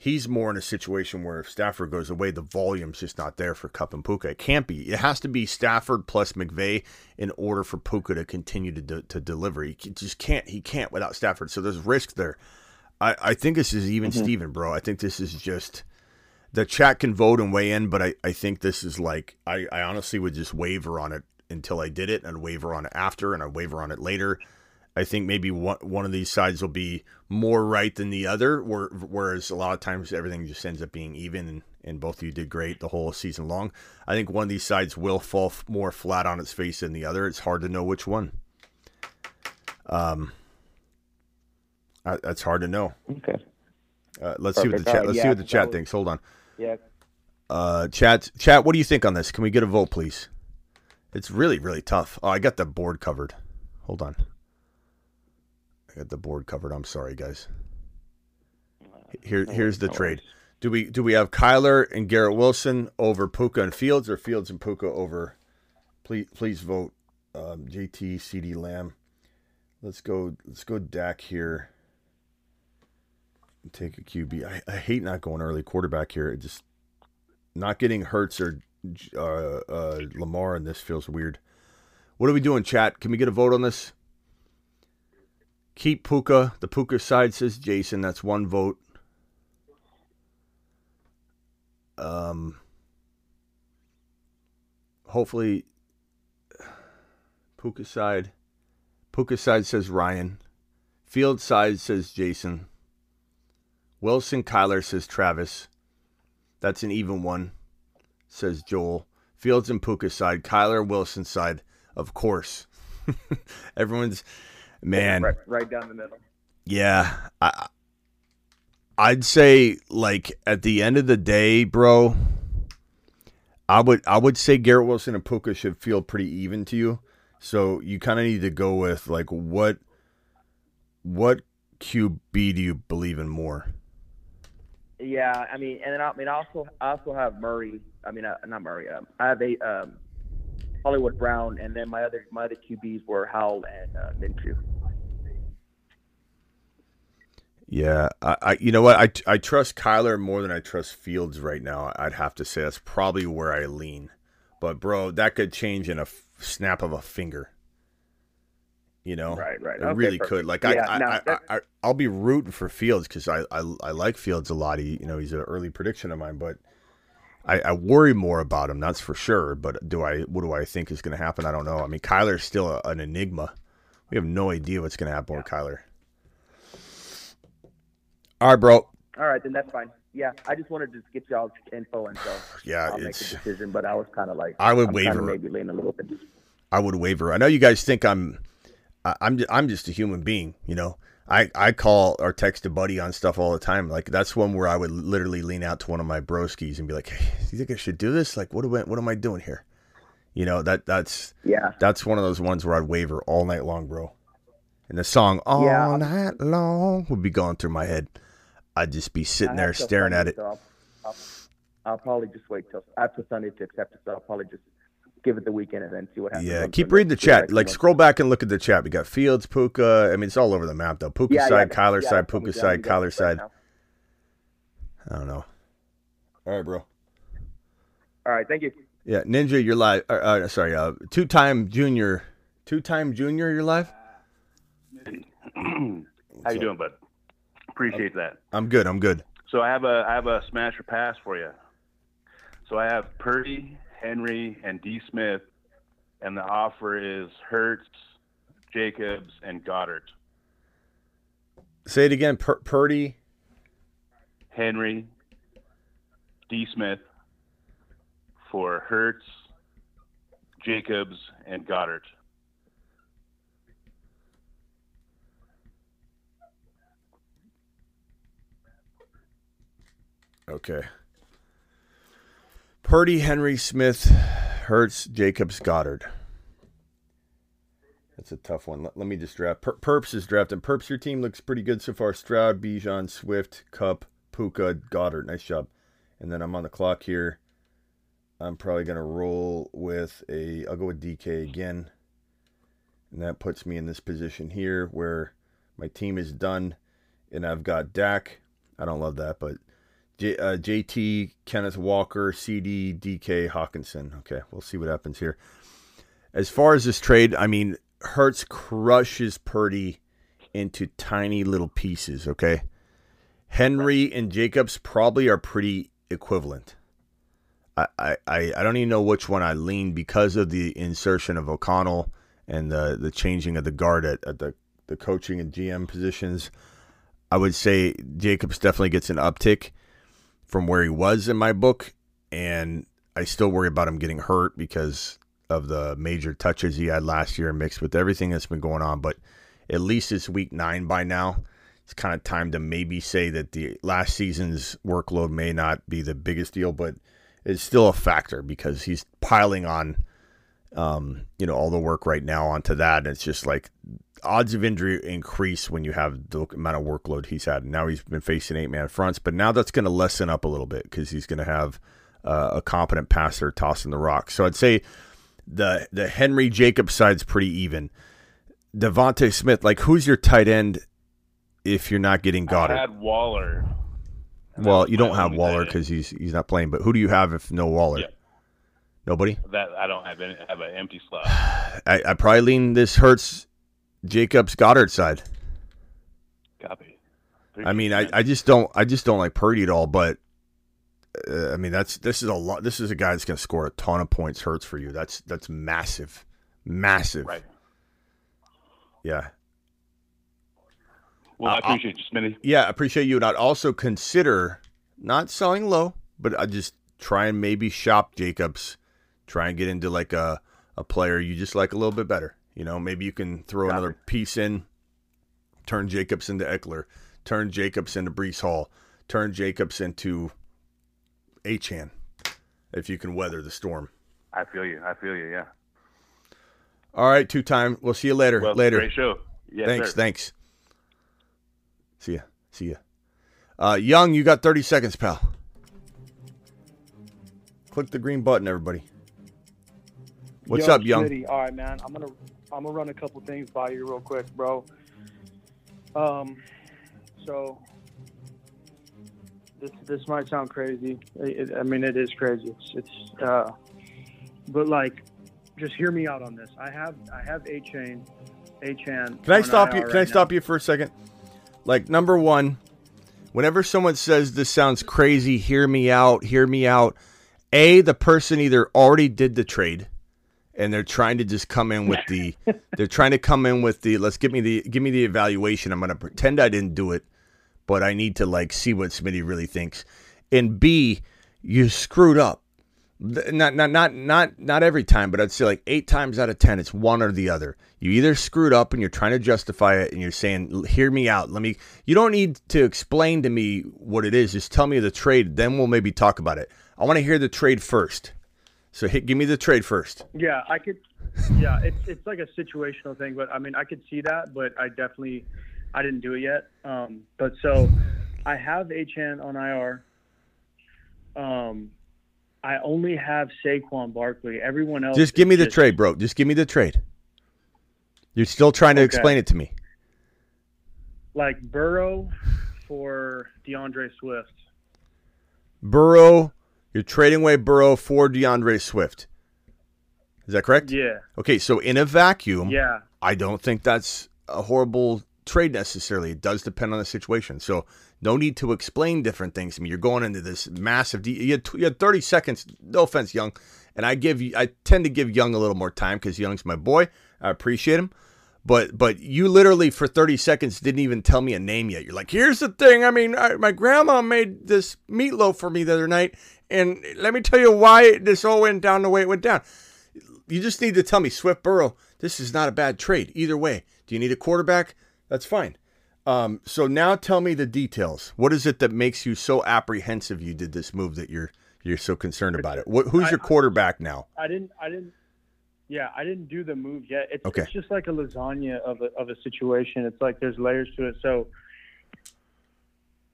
he's more in a situation where if Stafford goes away, the volume's just not there for Kupp and Puka. It can't be. It has to be Stafford plus McVay in order for Puka to continue to de- to deliver. He just can't. He can't without Stafford. So there's risk there. I, I think this is even mm-hmm. Steven, bro. I think this is just the chat can vote and weigh in, but I, I think this is like I, I honestly would just waver on it until I did it and waver on it after and I waver on it later. I think maybe one one of these sides will be more right than the other, whereas a lot of times everything just ends up being even, and, and both of you did great the whole season long. I think one of these sides will fall f- more flat on its face than the other. It's hard to know which one. Um, I, that's hard to know. okay. Uh, let's see what the chat. Alright, let's yeah, see what the chat was- thinks. Hold on. Yeah. Uh, chat, chat. What do you think on this? Can we get a vote, please? It's really, really tough. Oh, I got the board covered. Hold on. I got the board covered. I'm sorry, guys. Here, here's the trade. Do we do we have Kyler and Garrett Wilson over Puka and Fields, or Fields and Puka over? Please, please vote. Um, JT, CeeDee Lamb. Let's go. Let's go Dak here. Take a QB. I, I hate not going early quarterback here. It just not getting Hurts or uh, uh, Lamar in this feels weird. What are we doing, chat? Can we get a vote on this? Keep Puka. The Puka side says Jason. That's one vote. Um. Hopefully, Puka side. Puka side says Ryan. Field side says Jason. Wilson Kyler says Travis. That's an even one, says Joel. Fields and Puka side. Kyler Wilson side, of course. <laughs> Everyone's man. Right, right down the middle. Yeah, I, I'd say like at the end of the day, bro. I would I would say Garrett Wilson and Puka should feel pretty even to you. So you kind of need to go with like what what QB do you believe in more? Yeah, I mean, and then I, I mean, I also I also have Murray. I mean, uh, not Murray. Um, I have a um, Hollywood Brown, and then my other my other QBs were Howell and uh, Minshew. Yeah, I, I you know what I I trust Kyler more than I trust Fields right now. I'd have to say that's probably where I lean. But bro, that could change in a f- snap of a finger. You know, Right, right. It Okay, really perfect. could. Like Yeah, I, no, I, I, I, I'll be rooting for Fields because I, I, I like Fields a lot. He, you know, he's an early prediction of mine, but I, I worry more about him. That's for sure. But do I? What do I think is going to happen? I don't know. I mean, Kyler's still a, an enigma. We have no idea what's going to happen with Kyler. All right, bro. All right, then that's fine. Yeah, I just wanted to get y'all's info and so <sighs> Yeah, I'll make a it's- decision. But I was kind of like I would I'm waver. maybe lean a little bit. I would waver. I know you guys think I'm, I- I'm, I'm just a human being. You know, I, I call or text a buddy on stuff all the time. Like that's one where I would literally lean out to one of my broskies and be like, "Hey, do you think I should do this? Like, what am I, what am I doing here? You know, that that's Yeah, that's one of those ones where I'd waver all night long, bro. And the song "All Yeah. Night Long" would be going through my head. I'd just be sitting there staring at it. so I'll, I'll, I'll probably just wait till after Sunday to accept it. So I'll probably just give it the weekend and then see what happens. Yeah, keep reading the See what I chat. Like scroll back and look at the chat. We got Fields, Puka. I mean, it's all over the map though. Puka Yeah, yeah, side, yeah, Kyler yeah, side, that's what we Puka got. side, We Kyler right side. now. I don't know. All right, bro. All right, thank you. Yeah, Ninja, you're live. Uh, uh, sorry, uh, two-time junior, two-time junior, you're live. How you doing, bud? Appreciate that. I'm good. I'm good. So I have a I have a smash or pass for you. So I have Purdy, Henry, and D. Smith, and the offer is Hurts, Jacobs, and Goedert. Say it again. Pur- Purdy. Henry, D. Smith for Hurts, Jacobs, and Goedert. Okay. Purdy, Henry, Smith, Hurts, Jacobs, Goedert. That's a tough one. Let, let me just draft. Per- Perps is drafting. Perps, your team looks pretty good so far. Stroud, Bijan, Swift, Kupp, Puka, Goedert. Nice job. And then I'm on the clock here. I'm probably going to roll with a. I'll go with DK again. And that puts me in this position here where my team is done. And I've got Dak. I don't love that, but J, uh, JT, Kenneth Walker, CD, DK, Hockenson. Okay, we'll see what happens here. As far as this trade, I mean, Hurts crushes Purdy into tiny little pieces. Okay, Henry and Jacobs probably are pretty equivalent. I, I, I don't even know which one I lean because of the insertion of O'Connell and the the changing of the guard at, at the, the coaching and GM positions. I would say Jacobs definitely gets an uptick from where he was in my book, and I still worry about him getting hurt because of the major touches he had last year mixed with everything that's been going on. But at least it's week nine by now. It's kind of time to maybe say that the last season's workload may not be the biggest deal, but it's still a factor because he's piling on, um, you know, all the work right now onto that. And it's just like odds of injury increase when you have the amount of workload he's had. Now he's been facing eight man fronts, but now that's going to lessen up a little bit because he's going to have uh, a competent passer tossing the rock. So I'd say the the Henry Jacobs side's pretty even. DeVonta Smith, like who's your tight end if you're not getting I Goedert? had Waller. well, you don't have Waller because he's he's not playing. But who do you have if no Waller? Yeah. Nobody. that I don't have any, have an empty slot. <sighs> I, I probably lean this hurts Jacobs Goedert side. Copy. I mean, I, I just don't I just don't like Purdy at all. But uh, I mean, that's this is a lot. This is a guy that's going to score a ton of points. Hurts for you. That's that's massive, massive. right. Yeah, Well, I Uh, appreciate you, Smitty. yeah. I appreciate you, and I'd also consider not selling low, but I just try and maybe shop Jacobs. Try and get into like a a player you just like a little bit better. You know, maybe you can throw Got another it. piece in, turn Jacobs into Ekeler, turn Jacobs into Breece Hall, turn Jacobs into Achane, if you can weather the storm. I feel you. I feel you. Yeah. All right, two time. We'll see you later. Well, later. Great show. Yes, thanks. sir. Thanks. See ya. See ya. Uh, Young, you got 30 seconds, pal. Click the green button, everybody. What's up, Young? Smitty. All right, man. I'm gonna I'm gonna run a couple things by you real quick, bro. Um, so this this might sound crazy. It, it- I mean, it is crazy. It's it's uh, but like, just hear me out on this. I have I have a chain, a chan. Can I stop you? Can I stop you for a second? Like number one, whenever someone says this sounds crazy, hear me out, hear me out. A, the person either already did the trade, and they're trying to just come in with the, <laughs> they're trying to come in with the, let's give me the, give me the evaluation. I'm gonna pretend I didn't do it, but I need to like see what Smitty really thinks. And B, you screwed up. Not not not not not every time, but I'd say like eight times out of ten, it's one or the other. You either screwed up and you're trying to justify it, and you're saying, "Hear me out. Let me." You don't need to explain to me what it is. Just tell me the trade, then we'll maybe talk about it. I want to hear the trade first. So hit, give me the trade first. Yeah, I could. Yeah, it's it's like a situational thing, but I mean, I could see that, but I definitely, I didn't do it yet. Um, but so, I have Achane on IR. Um, I only have Saquon Barkley. Everyone else. Just give me the trade, bro. Just give me the trade. You're still trying to Okay. explain it to me. Like Burrow for D'Andre Swift. Burrow, you're trading away Burrow for D'Andre Swift. Is that correct? Yeah, Okay, so in a vacuum, yeah. I don't think that's a horrible trade necessarily. It does depend on the situation. So no need to explain different things to me. You're going into this massive. De- you, had, you had 30 seconds. No offense, Young, and I give you. I tend to give Young a little more time because Young's my boy. I appreciate him. But but you literally for 30 seconds didn't even tell me a name yet. You're like, here's the thing. I mean, I, my grandma made this meatloaf for me the other night, and let me tell you why this all went down the way it went down you just need to tell me Swift Burrow. This is not a bad trade either way. Do you need a quarterback? That's fine. Um, so now tell me the details. What is it that makes you so apprehensive? You did this move that you're you're so concerned about it. What, who's I- your quarterback now? I didn't. I didn't. Yeah, I didn't do the move yet. It's, Okay. it's just like a lasagna of a of a situation. It's like there's layers to it. So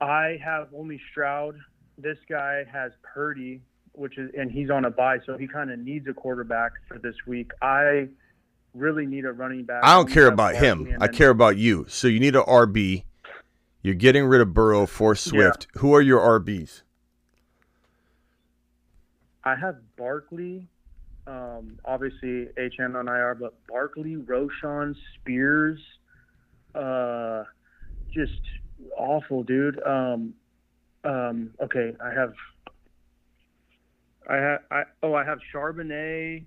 I have only Stroud. This guy has Purdy, which is and he's on a bye, so he kind of needs a quarterback for this week. I really need a running back. I don't care about him. I care about you. So you need a RB. You're getting rid of Burrow for Swift. Who are your RBs? I have Barkley, um, obviously HN on IR, but Barkley, Roschon, Spears, uh, just awful, dude. Um, um, okay, I have, I have, I oh, I have Charbonnet,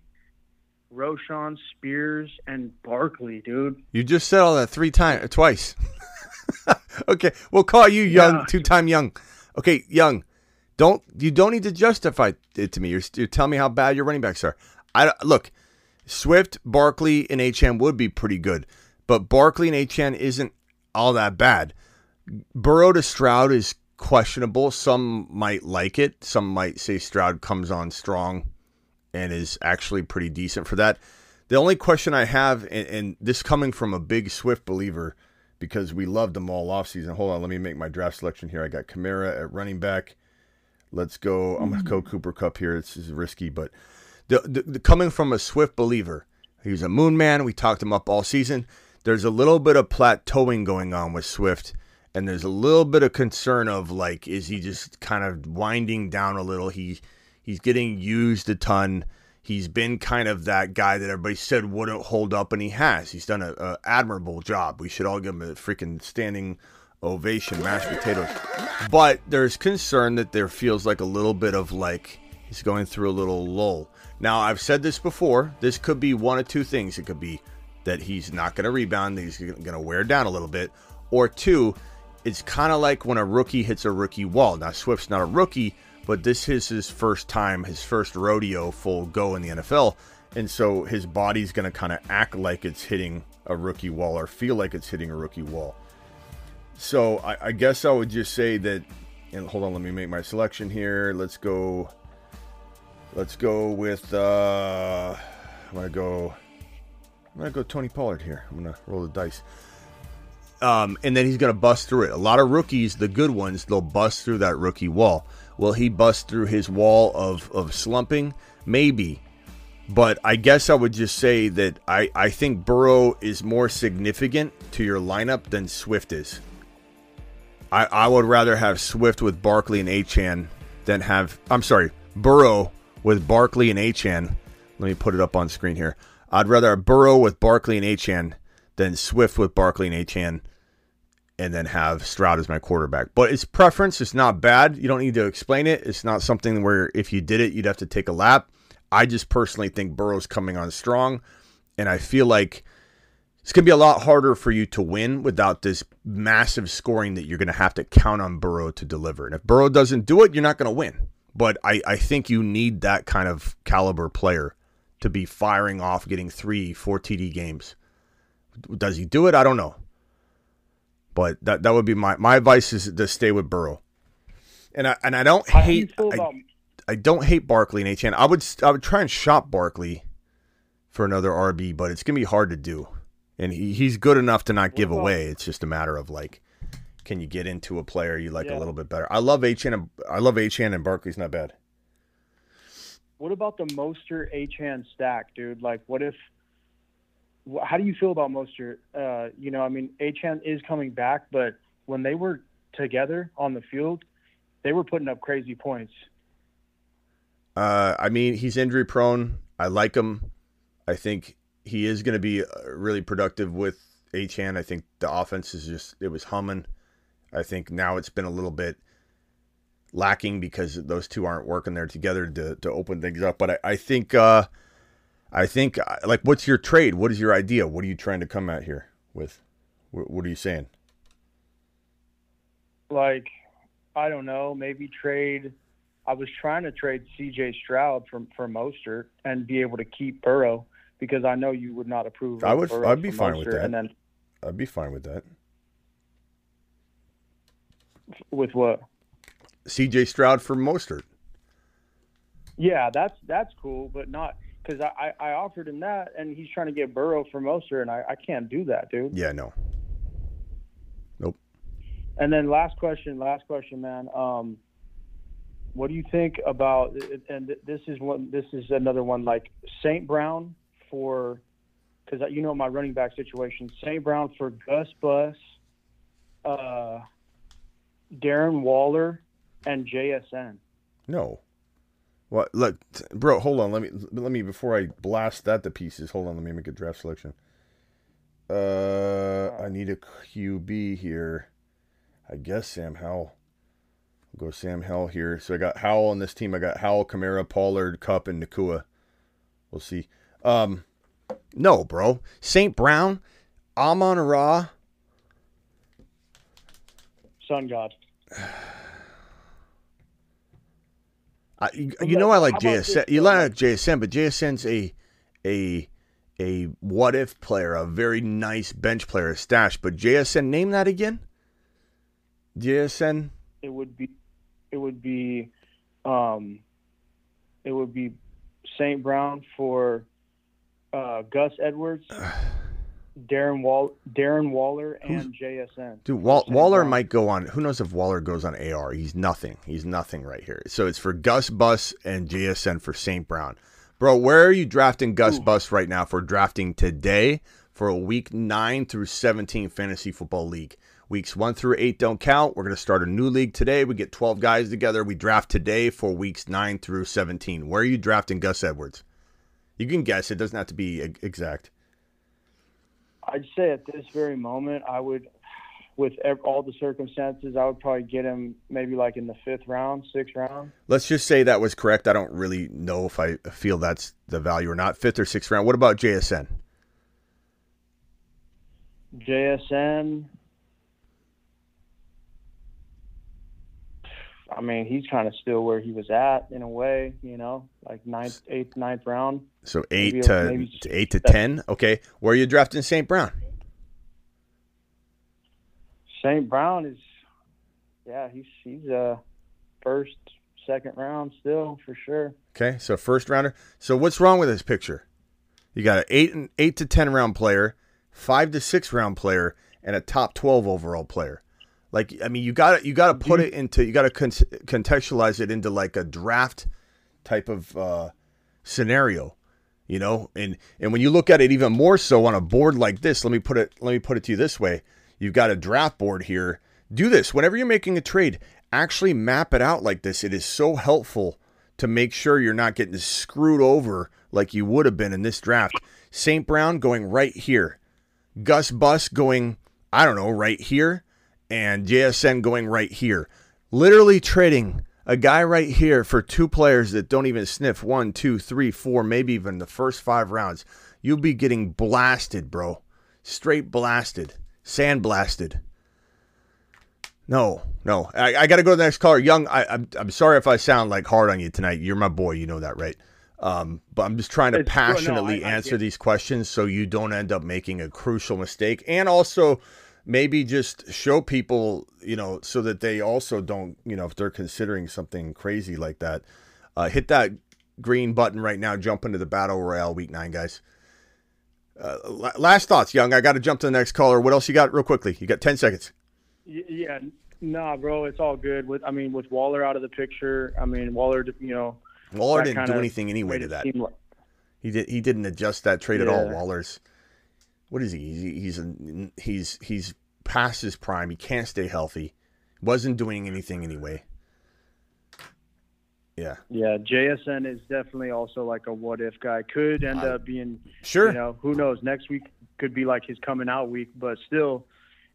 Roschon, Spears, and Barkley, dude. You just said all that three times, twice. <laughs> okay, we'll call you Young, Yeah. two-time Young. Okay, Young. Don't you don't need to justify it to me. You're, you're telling me how bad your running backs are. I look, Swift, Barkley, and HN would be pretty good, but Barkley and HN isn't all that bad. Burrow to Stroud is questionable. Some might like it. Some might say Stroud comes on strong and is actually pretty decent for that. The only question I have, and, and this coming from a big Swift believer, because we loved them all offseason. Hold on, let me make my draft selection here. I got Kamara at running back. Let's go. I'm gonna go Cooper Kupp here. This is risky, but the, the, the coming from a Swift believer, he was a Moon Man. We talked him up all season. there's a little bit of plateauing going on with Swift, and there's a little bit of concern of like, is he just kind of winding down a little? He he's getting used a ton. He's been kind of that guy that everybody said wouldn't hold up, and he has. He's done an admirable job. We should all give him a freaking standing ovation, mashed potatoes. But there's concern that there feels like a little bit of like he's going through a little lull. Now, I've said this before. This could be one of two things. It could be that he's not going to rebound, he's going to wear down a little bit, or two, it's kind of like when a rookie hits a rookie wall. Now, Swift's not a rookie, but this is his first time, his first rodeo full go in the NFL. And so his body's going to kind of act like it's hitting a rookie wall or feel like it's hitting a rookie wall. So I, I guess I would just say that, and hold on, let me make my selection here. Let's go. Let's go with. Uh, I'm gonna go. I'm gonna go Tony Pollard here. I'm gonna roll the dice. Um, and then he's gonna bust through it. A lot of rookies, the good ones, they'll bust through that rookie wall. Will he bust through his wall of of slumping? Maybe. But I guess I would just say that I, I think Burrow is more significant to your lineup than Swift is. I, I would rather have Swift with Barkley and Achane than have I'm sorry, Burrow with Barkley and Achane. Let me put it up on screen here. I'd rather have Burrow with Barkley and Achane than Swift with Barkley and Achane and then have Stroud as my quarterback. But it's preference. It's not bad. You don't need to explain it. It's not something where if you did it, you'd have to take a lap. I just personally think Burrow's coming on strong. And I feel like it's going to be a lot harder for you to win without this massive scoring that you're going to have to count on Burrow to deliver. And if Burrow doesn't do it, you're not going to win. But I, I think you need that kind of caliber player to be firing off, getting three, four TD games. Does he do it? I don't know. But that that would be my my advice is to stay with Burrow. And I and I don't How hate feel I, I don't hate Barkley and Achane. I would I would try and shop Barkley for another RB, but it's gonna be hard to do. And he, he's good enough to not give away. It's just a matter of like, can you get into a player you like a little bit better? I love Achane and I love Achane and Barkley's not bad. What about the Mostert Achane stack, dude? Like, what if? How do you feel about Mostert? Uh, you know, I mean, Achane is coming back, but when they were together on the field, they were putting up crazy points. Uh, I mean, he's injury prone. I like him. I think he is going to be uh, really productive with Achane. I think the offense is just it was humming. I think now it's been a little bit lacking because those two aren't working there together to to open things up. But I, I think uh, I think uh, like what's your trade? What is your idea? What are you trying to come at here with? What, what are you saying? Like, I don't know, maybe trade. I was trying to trade C.J. Stroud for for Mostert and be able to keep Burrow because I know you would not approve. Of I would- Burrow I'd be fine with that. And then I'd be fine with that. with what? C.J. Stroud for Mostert. Yeah, that's that's cool, but not because I, I offered him that, and he's trying to get Burrow for Mostert, and I, I can't do that, dude. Yeah, no. Nope. And then last question, last question, man. Um, what do you think about? And this is one. This is another one. Like Saint Brown for, because you know my running back situation. Saint Brown for Gus Bus, uh, Darren Waller, and JSN. No. What? Look, bro. Hold on. Let me. Let me before I blast that to pieces. Hold on. Let me make a draft selection. Uh, I need a QB here. I guess Sam Howell. I'll go Sam Howell here. So I got Howell on this team. I got Howell, Kamara, Pollard, Kupp, and Nacua. We'll see. Um, no, bro. St. Brown, Amon Ra. Sun God. <sighs> <sighs> <sighs> I, you, you know I like JSN. You like JSN, but JSN's a a a what if player, a very nice bench player, a stash. But JSN, name that again. JSN. it would be it would be um it would be St. Brown for uh, Gus Edwards, <sighs> <sighs> <sighs> Darren Wall Darren Waller and JSN. Dude, Wall, Waller might go on. Who knows if Waller goes on AR? He's nothing. He's nothing right here. So it's for Gus Bus and JSN for St. Brown. Bro, where are you drafting Gus Bus right now for drafting today for a week 9 through 17 fantasy football league. Weeks 1 through 8 don't count. We're going to start a new league today. We get 12 guys together. We draft today for weeks 9 through 17. Where are you drafting Gus Edwards? You can guess. It doesn't have to be exact. I'd say at this very moment, I would, with all the circumstances, I would probably get him maybe like in the fifth round, sixth round. Let's just say that was correct. I don't really know if I feel that's the value or not. Fifth or sixth round. What about JSN? JSN. I mean, he's kind of still where he was at in a way, you know, like ninth, eighth, ninth round. So eight maybe, to, maybe eight to ten. Okay, where are you drafting St. Brown? St. Brown is, yeah, he's he's a first, second round still for sure. Okay, so first rounder. So what's wrong with this picture? You got an eight and eight to ten round player, five to six round player, and a top twelve overall player. Like I mean, you got to you got to put it into you got to con- contextualize it into like a draft type of uh, scenario, you know. And and when you look at it even more so on a board like this, let me put it let me put it to you this way: you've got a draft board here. Do this whenever you're making a trade. Actually, map it out like this. It is so helpful to make sure you're not getting screwed over like you would have been in this draft. St. Brown going right here. Gus Bus going, I don't know, right here and JSN going right here. Literally trading a guy right here for two players that don't even sniff one, two, three, four, maybe even the first five rounds. You'll be getting blasted, bro. Straight blasted. Sand blasted. No, no. I, I got to go to the next caller. Young, I, I'm, I'm sorry if I sound like hard on you tonight. You're my boy. You know that, right? Um, but I'm just trying to it's, passionately no, I, answer these questions so you don't end up making a crucial mistake. And also, maybe just show people, you know, so that they also don't, you know, if they're considering something crazy like that, uh, hit that green button right now. Jump into the battle royale week nine, guys. Uh, last thoughts, Young. I got to jump to the next caller. What else you got, real quickly? You got ten seconds. Yeah, nah, bro, it's all good. With I mean, with Waller out of the picture, I mean, Waller, you know, Waller didn't do anything anyway to that. Like, he did. He didn't adjust that trade yeah. at all. Waller's what is he? He's he's he's past his prime. He can't stay healthy. Wasn't doing anything anyway. Yeah. Yeah, JSN is definitely also like a what if guy. Could end up being sure. You know, who knows? Next week could be like his coming out week, but still,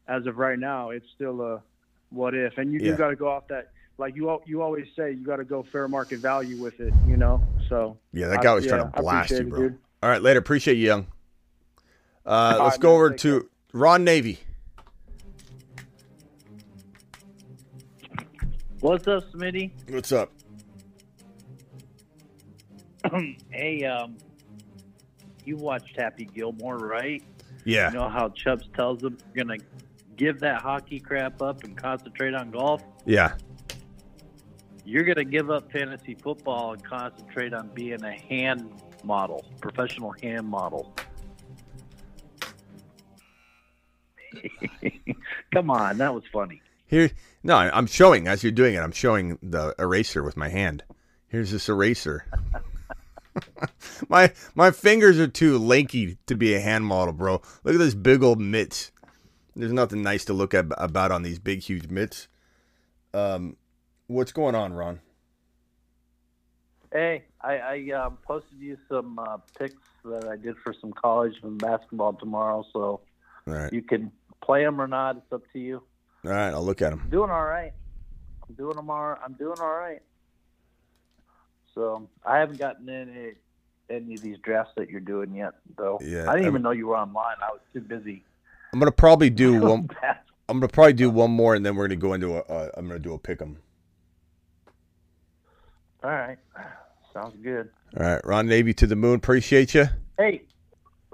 as of right now, it's still a what if. And you do got to go off that. Like you, you always say, you got to go fair market value with it. You know, so yeah, that guy was I, trying to blast you, bro. It, All right, later. Appreciate you, young. Uh, let's go over to Ron Navy. What's up, Smitty? What's up? <clears throat> hey, um, you watched Happy Gilmore, right? Yeah. You know how Chubbs tells them you're gonna give that hockey crap up and concentrate on golf? Yeah. You're gonna give up fantasy football and concentrate on being a hand model, professional hand model. <laughs> Come on, that was funny. Here, no, I'm showing as you're doing it. I'm showing the eraser with my hand. Here's this eraser. <laughs> my my fingers are too lanky to be a hand model, bro. Look at this big old mitts. There's nothing nice to look at about on these big, huge mitts. Um, what's going on, Ron? Hey, I, I um, posted you some uh, pics that I did for some college and basketball tomorrow, so right. you can play them or not. It's up to you. All right, I'll look at them. Doing all right. I'm doing them all. I'm doing all right. So I haven't gotten any any of these drafts that you're doing yet, though. Yeah, I didn't I'm, even know you were online. I was too busy. I'm gonna probably do <laughs> one. I'm gonna probably do one more, and then we're gonna go into a. Uh, I'm gonna do a pick 'em. All right, sounds good. All right, Ron Navy to the moon. Appreciate you. Hey,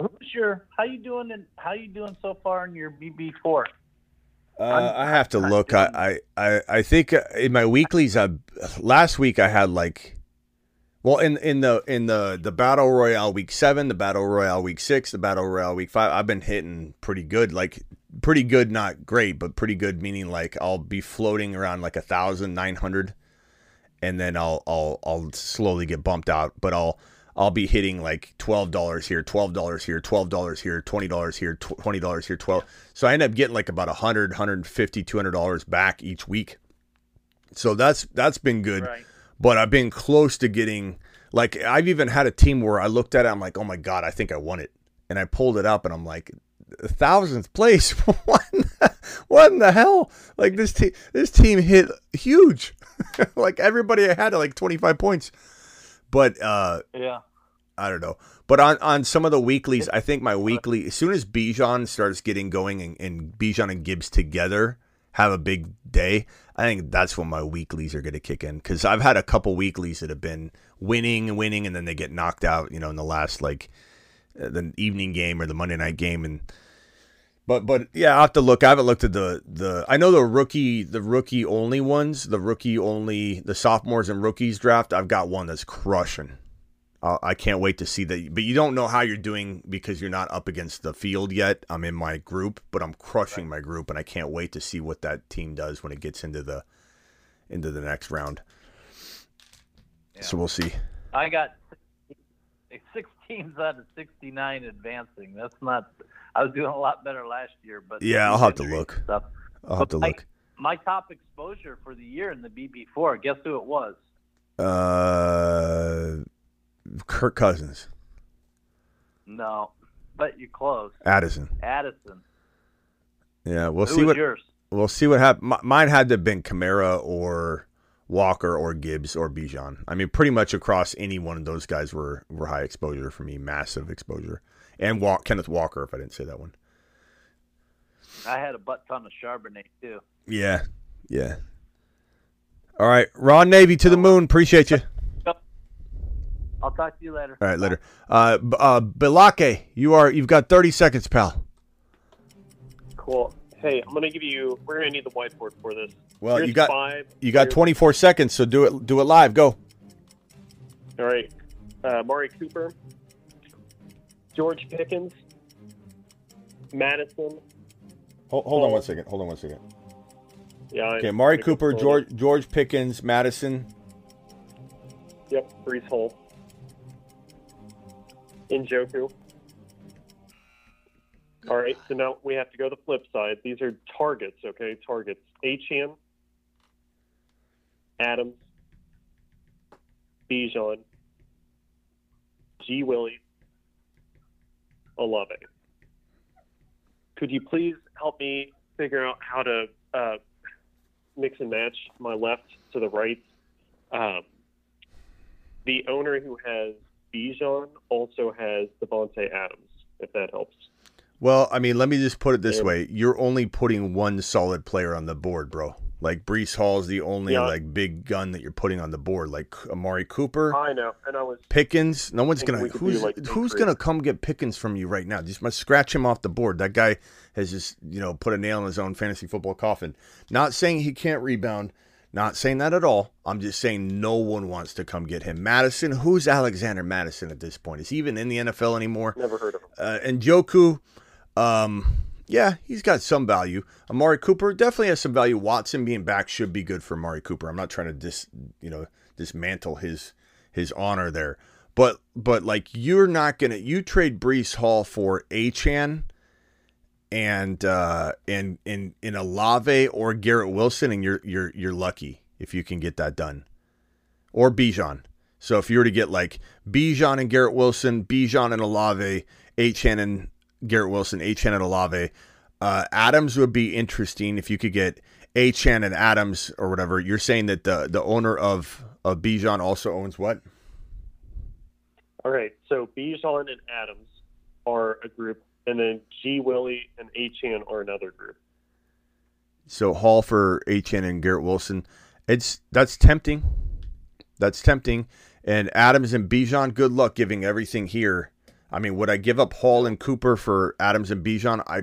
who's your? How you doing? And how you doing so far in your BB four? Uh, I have to look. I, I, I think in my weeklies, I, last week I had like, well, in in the in the the battle royale week seven, the battle royale week six, the battle royale week five, I've been hitting pretty good. Like pretty good, not great, but pretty good. Meaning like I'll be floating around like a thousand nine hundred, and then I'll I'll I'll slowly get bumped out. But I'll I'll be hitting like twelve dollars here, twelve dollars here, twelve dollars here, twenty dollars here, twenty dollars here, twelve. So I end up getting like about a hundred, hundred fifty, two hundred dollars back each week. So that's that's been good. Right. But I've been close to getting like I've even had a team where I looked at it, I'm like, oh my god, I think I won it, and I pulled it up, and I'm like, thousandth place. <laughs> what, in the, what in the hell? Like this team, this team hit huge. <laughs> like everybody had like 25 points. But uh, yeah, I don't know. But on, on some of the weeklies, I think my weekly, as soon as Bijan starts getting going and, and Bijan and Gibbs together have a big day, I think that's when my weeklies are going to kick in. Because I've had a couple weeklies that have been winning and winning, and then they get knocked out, you know, in the last like the evening game or the Monday night game, and but but yeah, I have to look. I haven't looked at the the. I know the rookie the rookie only ones, the rookie only the sophomores and rookies draft. I've got one that's crushing. Uh, I can't wait to see that. But you don't know how you're doing because you're not up against the field yet. I'm in my group, but I'm crushing my group, and I can't wait to see what that team does when it gets into the into the next round. Yeah. So we'll see. I got six teams out of 69 advancing. That's not. I was doing a lot better last year, but yeah, I'll have to look. Stuff. I'll have to my, look. My top exposure for the year in the BB4. Guess who it was? Uh, Kirk Cousins. No, but you're close. Addison. Addison. Yeah, we'll Who see was what yours? we'll see what happens. Mine had to have been Kamara or Walker or Gibbs or Bijan. I mean, pretty much across any one of those guys were were high exposure for me, massive exposure. And Walk, Kenneth Walker, if I didn't say that one. I had a butt ton of Charbonnet too. Yeah, yeah. All right, Ron Navy to the moon. Appreciate you. I'll talk to you later. All right, later. Uh, uh, Bilake, you are you've got thirty seconds, pal. Cool. Hey, I'm gonna give you. We're gonna need the whiteboard for this. Well, Here's you got five. you got Here's- twenty four seconds, so do it do it live. Go. All right. Uh, Mari Cooper, George Pickens, Mattison. Hold, hold on one oh. second. Hold on one second. Yeah. Okay, Mari Cooper, George. George Pickens, Mattison. Yep. Breece Hall. Njoku. All right. So now we have to go to the flip side. These are targets. Okay, targets. Achane, Adams, Bijan, G. Willie, Olave. Could you please help me figure out how to uh, mix and match my left to the right? Um, the owner who has Bijan also has Davante Adams, if that helps. Well, I mean, let me just put it this way: you're only putting one solid player on the board, bro. Like Breece Hall is the only Yeah. like big gun that you're putting on the board. Like Amari Cooper, I know, and I was Pickens. No one's gonna we could do, who's like, who's gonna come get Pickens from you right now. Just must scratch him off the board. That guy has just you know put a nail in his own fantasy football coffin. Not saying he can't rebound. Not saying that at all. I'm just saying no one wants to come get him. Mattison, who's Alexander Mattison at this point? Is he even in the NFL anymore? never heard of him. Uh, and Joku, um, yeah, he's got some value. Amari Cooper definitely has some value. Watson being back should be good for Amari Cooper. I'm not trying to dis, you know, dismantle his his honor there, but but like you're not gonna you trade Breece Hall for Achane and uh and in in Olave or Garrett Wilson, and you're you're you're lucky if you can get that done, or Bijan. So if you were to get like Bijan and Garrett Wilson, Bijan and Olave, Achane and Garrett Wilson, Achane and Olave, uh, Adams would be interesting if you could get Achane and Adams or whatever. You're saying that the the owner of of Bijan also owns what? All right, so Bijan and Adams are a group, and then G. Willie and Achane are another group. So Hall for Achane and Garrett Wilson. It's that's tempting. That's tempting. And Adams and Bijan, good luck giving everything here. I mean, would I give up Hall and Cooper for Adams and Bijan? I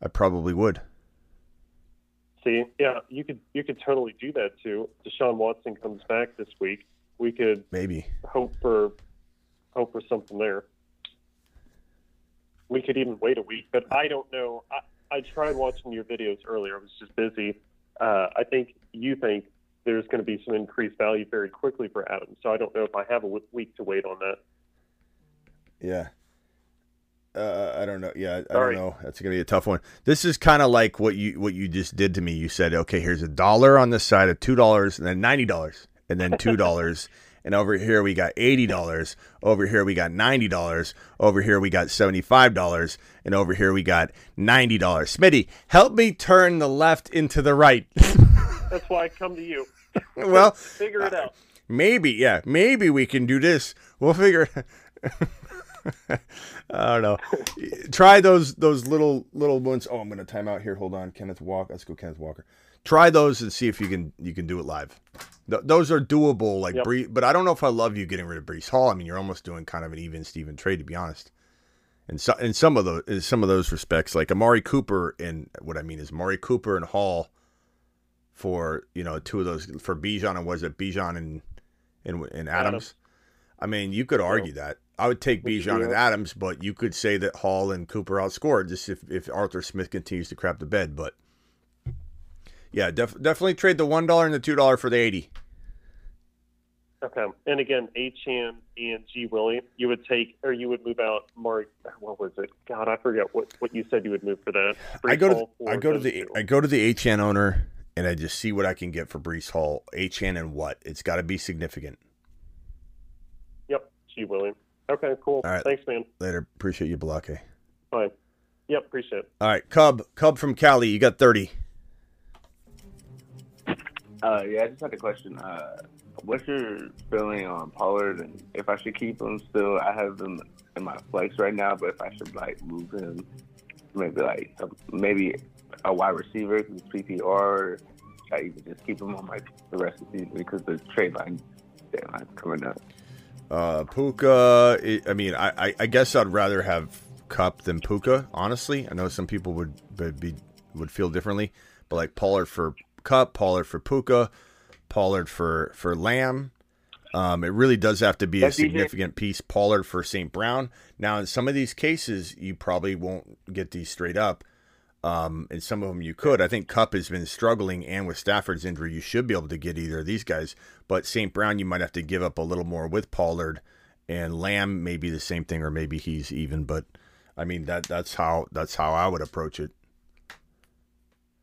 I probably would. See, yeah, you could you could totally do that too. Deshaun Watson comes back this week. We could Maybe. hope for hope for something there. We could even wait a week, but I don't know. I, I tried watching your videos earlier. I was just busy. Uh, I think you think there's going to be some increased value very quickly for Adams. So I don't know if I have a week to wait on that. Yeah. Uh, I don't know. Yeah, I Sorry. don't know. That's gonna be a tough one. This is kind of like what you what you just did to me. You said, okay, here's a dollar on this side of two dollars, and then ninety dollars, and then two dollars, <laughs> and over here we got eighty dollars. Over here we got ninety dollars. Over here we got seventy five dollars, and over here we got ninety dollars. Smitty, help me turn the left into the right. <laughs> That's why I come to you. <laughs> well, figure it out. maybe, yeah, maybe we can do this. We'll figure. <laughs> I don't know. Try those those little little ones. Oh, I'm gonna time out here. Hold on, Kenneth Walker. Let's go, Kenneth Walker. Try those and see if you can you can do it live. Th- those are doable, like Yep. Bree, but I don't know if I love you getting rid of Breece Hall. I mean, you're almost doing kind of an even Steven trade, to be honest. And so, in some of those, in some of those respects, like Amari Cooper and what I mean is Amari Cooper and Hall for you know two of those for Bijan and was it Bijan and and, and Adams. Adams. I mean, you could argue that. I would take Bijan and Adams, but you could say that Hall and Cooper outscored just if, if Arthur Smith continues to crap the bed. But yeah, def- definitely trade the one dollar and the two dollar for the eighty. Okay. And again, Achane and G. Willie, you would take, or you would move out Mark. What was it? God, I forget what, what you said you would move for that. I go to the, I go to the two. I go to the HN owner and I just see what I can get for Breece Hall. HN and what? It's got to be significant. Yep, G. Willie. Okay, cool. All right. Thanks, man. Later. Appreciate you, Balake. Fine. Yep, appreciate it. All right, Cub, Cub from Cali, you got thirty. Uh, yeah, I just had a question. Uh, what's your feeling on Pollard and if I should keep him still? I have him in my flex right now, but if I should like move him, maybe like a, maybe a wide receiver because PPR, or should I even just keep him on my the rest of the season because the trade line deadline's coming up. Uh, Puka. I- I mean, I, I, I guess I'd rather have Kupp than Puka. Honestly, I know some people would would be would feel differently, but like Pollard for Kupp, Pollard for Puka, Pollard for for Lamb. Um, it really does have to be a significant piece. Pollard for St. Brown. Now, in some of these cases, you probably won't get these straight up. Um, in some of them, you could. I think Kupp has been struggling, and with Stafford's injury, you should be able to get either of these guys. But St. Brown, you might have to give up a little more with Pollard, and Lamb may be the same thing, or maybe he's even. But I mean that that's how that's how I would approach it.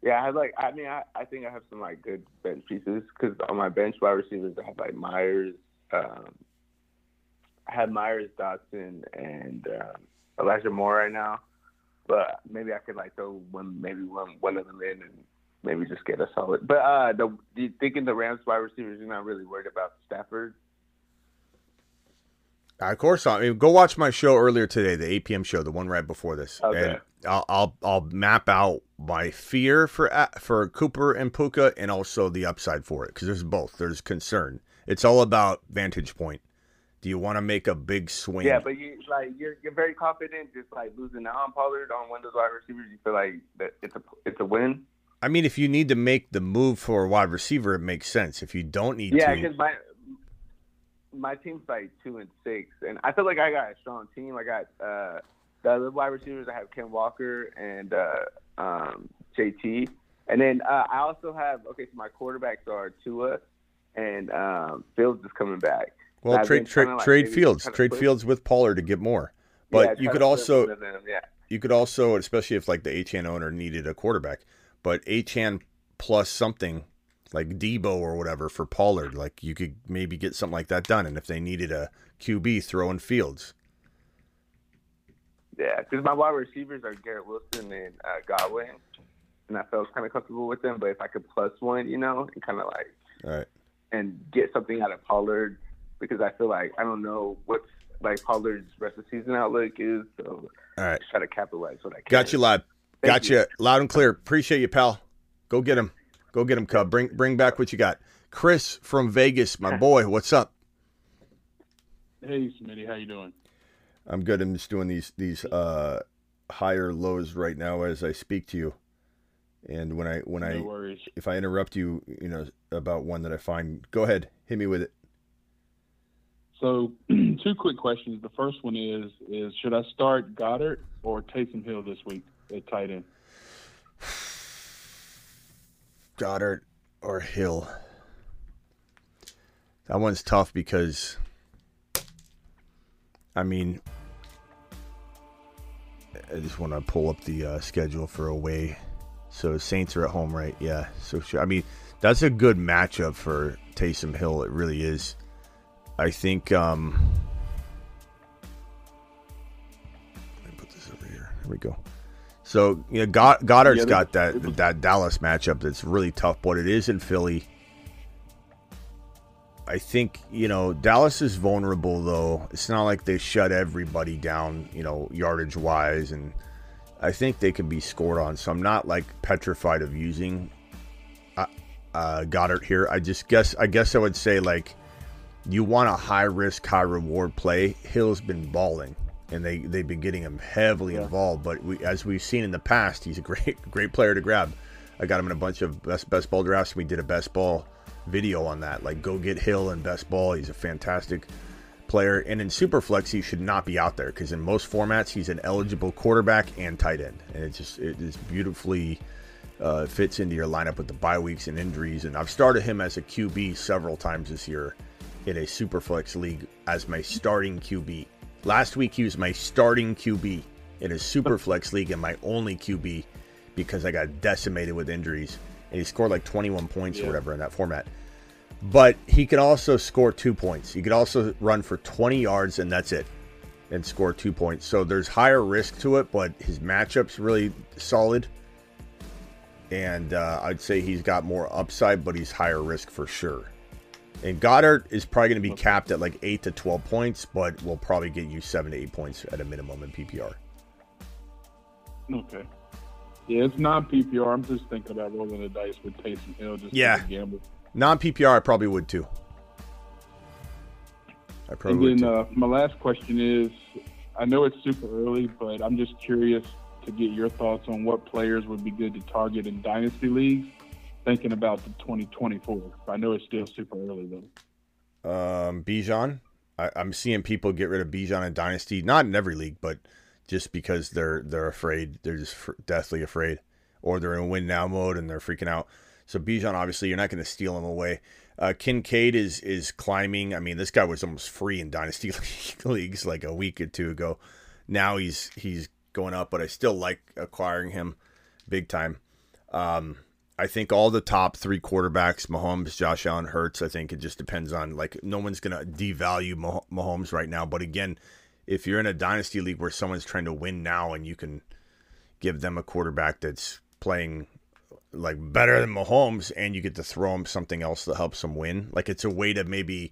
Yeah, I like I mean I, I think I have some like good bench pieces because on my bench wide receivers I have like Meyers, um, I have Meyers, Dotson, and um, Elijah Moore right now, but maybe I could like throw one maybe one one of them in and maybe just get a solid. But uh, the you thinking the Rams wide receivers you're not really worried about Stafford. Uh, Of course, I mean, go watch my show earlier today, the 8 p.m. show, the one right before this, Okay. and I'll, I'll I'll map out my fear for for Cooper and Puka, and also the upside for it because there's both. There's concern. It's all about vantage point. Do you want to make a big swing? Yeah, but you like you're you're very confident just like losing out on Pollard on one of those wide receivers. You feel like that it's a it's a win. I mean, if you need to make the move for a wide receiver, it makes sense. If you don't need Yeah, to, yeah, because my my team's like two and six, and I feel like I got a strong team. I got uh, the other wide receivers. I have Ken Walker and uh, um, JT, and then uh, I also have okay. So my quarterbacks are Tua and um, Fields is coming back. Well, trade trade like, trade Fields, trade Fields with Pollard to get more. But Yeah, you could also them, yeah. you could also, especially if like the HN owner needed a quarterback, but HN plus something like Deebo or whatever for Pollard, like you could maybe get something like that done. And if they needed a QB, throw in Fields. Yeah, because my wide receivers are Garrett Wilson and uh, Godwin, and I felt kind of comfortable with them. But if I could plus one, you know, and kind of like All right. and get something out of Pollard, because I feel like I don't know what's like Pollard's rest of season outlook is. So All right. try to capitalize what I can. Got you live. Thank Got you. you loud and clear. Appreciate you, pal. Go get him. Go get him, Cub. Bring bring back what you got. Chris from Vegas, my <laughs> boy. What's up? Hey, Smitty, how you doing? I'm good. I'm just doing these these uh, higher lows right now as I speak to you. And when I when No I worries. if I interrupt you, you know about one that I find, go ahead, hit me with it. So, <clears throat> two quick questions. The first one is: is should I start Goedert or Taysom Hill this week at tight end? <sighs> Goedert or Hill? That one's tough because, I mean, I just want to pull up the uh, schedule for away. So Saints are at home, right? Yeah. So I mean, that's a good matchup for Taysom Hill. It really is. I think. Um, let me put this over here. Here we go. So you know, God, Goedert's yeah, got that that Dallas matchup that's really tough, but it is in Philly. I think you know Dallas is vulnerable though. It's not like they shut everybody down, you know, yardage wise, and I think they can be scored on. So I'm not like petrified of using uh, uh, Goedert here. I just guess I guess I would say like you want a high risk, high reward play. Hill's been balling, and they they've been getting him heavily yeah. involved. But we, as we've seen in the past, he's a great <laughs> great player to grab. I got him in a bunch of best best ball drafts. We did a best ball video on that. Like, go get Hill and best ball. He's a fantastic player. And in Superflex, he should not be out there because in most formats, he's an eligible quarterback and tight end. And it just it is beautifully uh, fits into your lineup with the bye weeks and injuries. And I've started him as a QB several times this year in a Superflex league as my starting QB. Last week, he was my starting QB in a Superflex league and my only QB because I got decimated with injuries and he scored like 21 points yeah. or whatever in that format. But he could also score two points. He could also run for 20 yards, and that's it, and score two points. So there's higher risk to it, but his matchup's really solid. And uh, I'd say he's got more upside, but he's higher risk for sure. And Goedert is probably going to be capped at like 8 to 12 points, but will probably get you 7 to 8 points at a minimum in PPR. Okay. Yeah, it's non PPR. I'm just thinking about rolling the dice with Taysom Hill. Just yeah, gamble. Non PPR, I probably would too. I probably and then uh, my last question is: I know it's super early, but I'm just curious to get your thoughts on what players would be good to target in dynasty leagues. Thinking about the 2024. I know it's still super early though. Um, Bijan. I, am seeing people get rid of Bijan in dynasty, not in every league, but just because they're they're afraid. They're just deathly afraid, or they're in win now mode and they're freaking out. So Bijan, obviously, you're not going to steal him away. Uh, Kincaid is is climbing. I mean, this guy was almost free in dynasty <laughs> leagues like a week or two ago. Now he's he's going up, but I still like acquiring him big time. Um, I think all the top three quarterbacks, Mahomes, Josh Allen, Hurts. I think it just depends on like no one's going to devalue Mahomes right now. But again, if you're in a dynasty league where someone's trying to win now and you can give them a quarterback that's playing like better than Mahomes and you get to throw him something else that helps them win, like it's a way to maybe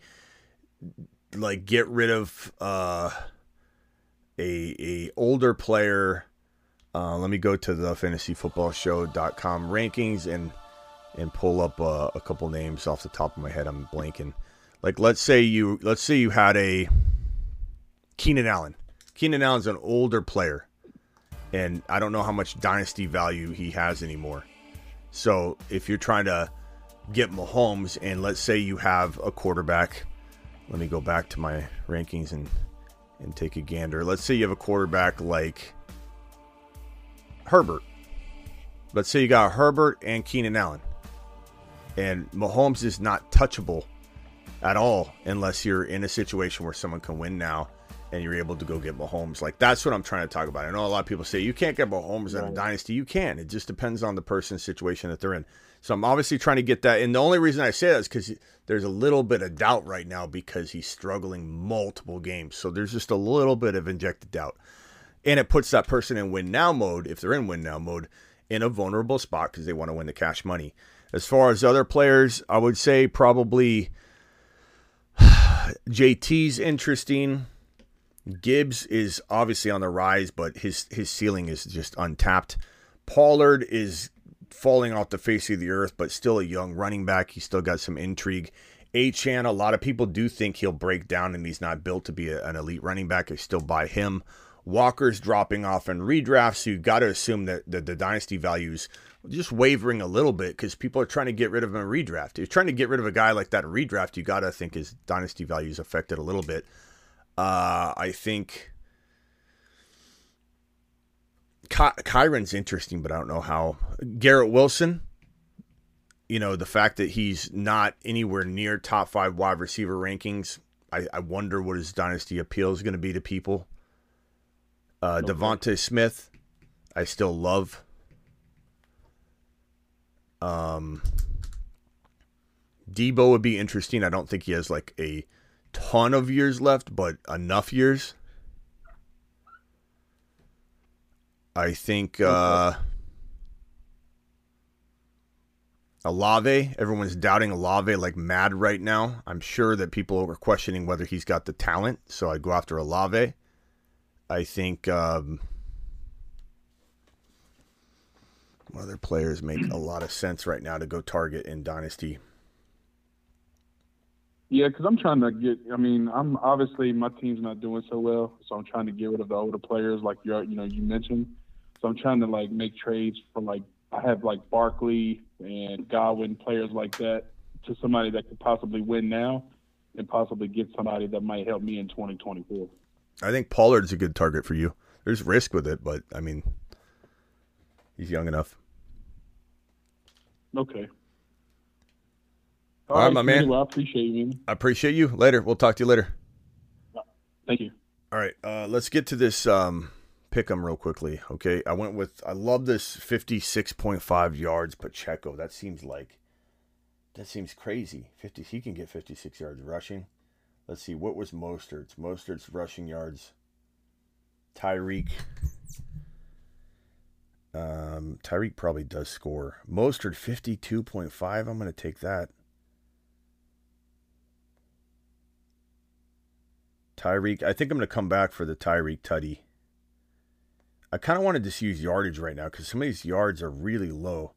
like get rid of uh a a older player uh, let me go to the fantasyfootballshow.com rankings and and pull up uh, a couple names off the top of my head. I'm blanking. Like let's say you let's say you had a Keenan Allen. Keenan Allen's an older player, and I don't know how much dynasty value he has anymore. So if you're trying to get Mahomes, and let's say you have a quarterback, let me go back to my rankings and and take a gander. Let's say you have a quarterback like Herbert. Let's say you got Herbert and Keenan Allen, and Mahomes is not touchable at all unless you're in a situation where someone can win now and you're able to go get Mahomes. Like that's what I'm trying to talk about. I know a lot of people say you can't get Mahomes in a dynasty. You can. It just depends on the person's situation that they're in. So I'm obviously trying to get that. And the only reason I say that is because there's a little bit of doubt right now because he's struggling multiple games. So there's just a little bit of injected doubt. And it puts that person in win now mode, if they're in win now mode, in a vulnerable spot because they want to win the cash money. As far as other players, I would say probably <sighs> JT's interesting. Gibbs is obviously on the rise, but his his ceiling is just untapped. Pollard is falling off the face of the earth, but still a young running back. He's still got some intrigue. Achane, a lot of people do think he'll break down and he's not built to be a, an elite running back. I still buy him. Walker's dropping off in redraft, so you got to assume that, that the dynasty values just wavering a little bit because people are trying to get rid of him in redraft. If you're trying to get rid of a guy like that in redraft, you got to think his dynasty values affected a little bit. Uh, I think Ky- Kyren's interesting, but I don't know how. Garrett Wilson, you know, the fact that he's not anywhere near top five wide receiver rankings, I, I wonder what his dynasty appeal is going to be to people. Uh, okay. DeVonta Smith, I still love. Um, Deebo would be interesting. I don't think he has like a ton of years left, but enough years. I think uh, Olave, everyone's doubting Olave like mad right now. I'm sure that people are questioning whether he's got the talent, so I'd go after Olave. I think um, other players make a lot of sense right now to go target in Dynasty. Yeah, because I'm trying to get. I mean, I'm obviously my team's not doing so well, so I'm trying to get rid of the older players, like you you know you mentioned. So I'm trying to like make trades for like I have like Barkley and Godwin players like that to somebody that could possibly win now, and possibly get somebody that might help me in 2024. I think Pollard's a good target for you. There's risk with it, but I mean, he's young enough. Okay. All, All right, my man. Well, I appreciate you. Man. I appreciate you. Later. We'll talk to you later. Thank you. All right. Uh, let's get to this um, pick them real quickly. Okay, I went with I love this fifty six point five yards Pacheco. That seems like that seems crazy. Fifty he can get fifty six yards rushing. Let's see what was Mostert's Mostert's rushing yards. Tyreek. Um, Tyreek probably does score. Mostert fifty two point five. I'm gonna take that. Tyreek. I think I'm gonna come back for the Tyreek Tuddy. I kind of want to just use yardage right now because some of these yards are really low.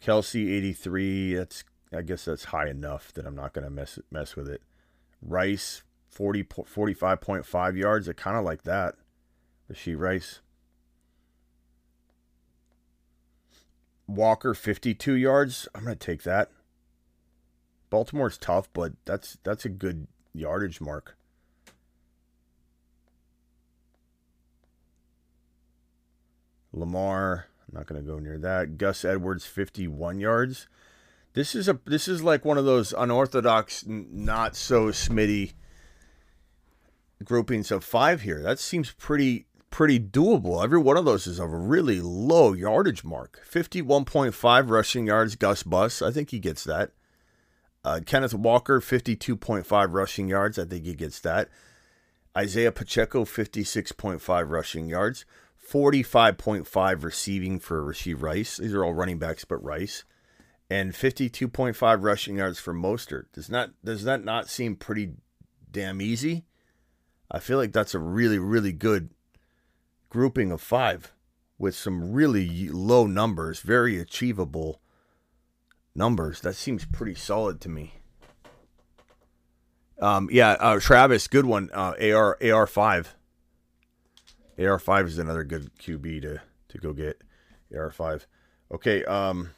Kelce 83. That's I guess that's high enough that I'm not going to mess mess with it. Rice 40 45.5 yards. I kind of like that. Rashee Rice. Walker 52 yards. I'm going to take that. Baltimore's tough, but that's that's a good yardage mark. Lamar, I'm not going to go near that. Gus Edwards, 51 yards. This is a this is like one of those unorthodox, not so Smitty groupings of five here. That seems pretty pretty doable. Every one of those is a really low yardage mark. 51.5 rushing yards, Gus Bus. I think he gets that. Uh, Kenneth Walker, 52.5 rushing yards. I think he gets that. Isaiah Pacheco, 56.5 rushing yards. 45.5 receiving for Rashee Rice. These are all running backs, but Rice. And 52.5 rushing yards for Mostert. Does not does that not seem pretty damn easy? I feel like that's a really, really good grouping of five with some really low numbers, very achievable numbers. That seems pretty solid to me. Um, yeah, uh, Travis, good one. Uh, AR AR five. AR5 is another good QB to, to go get. AR5. Okay, um,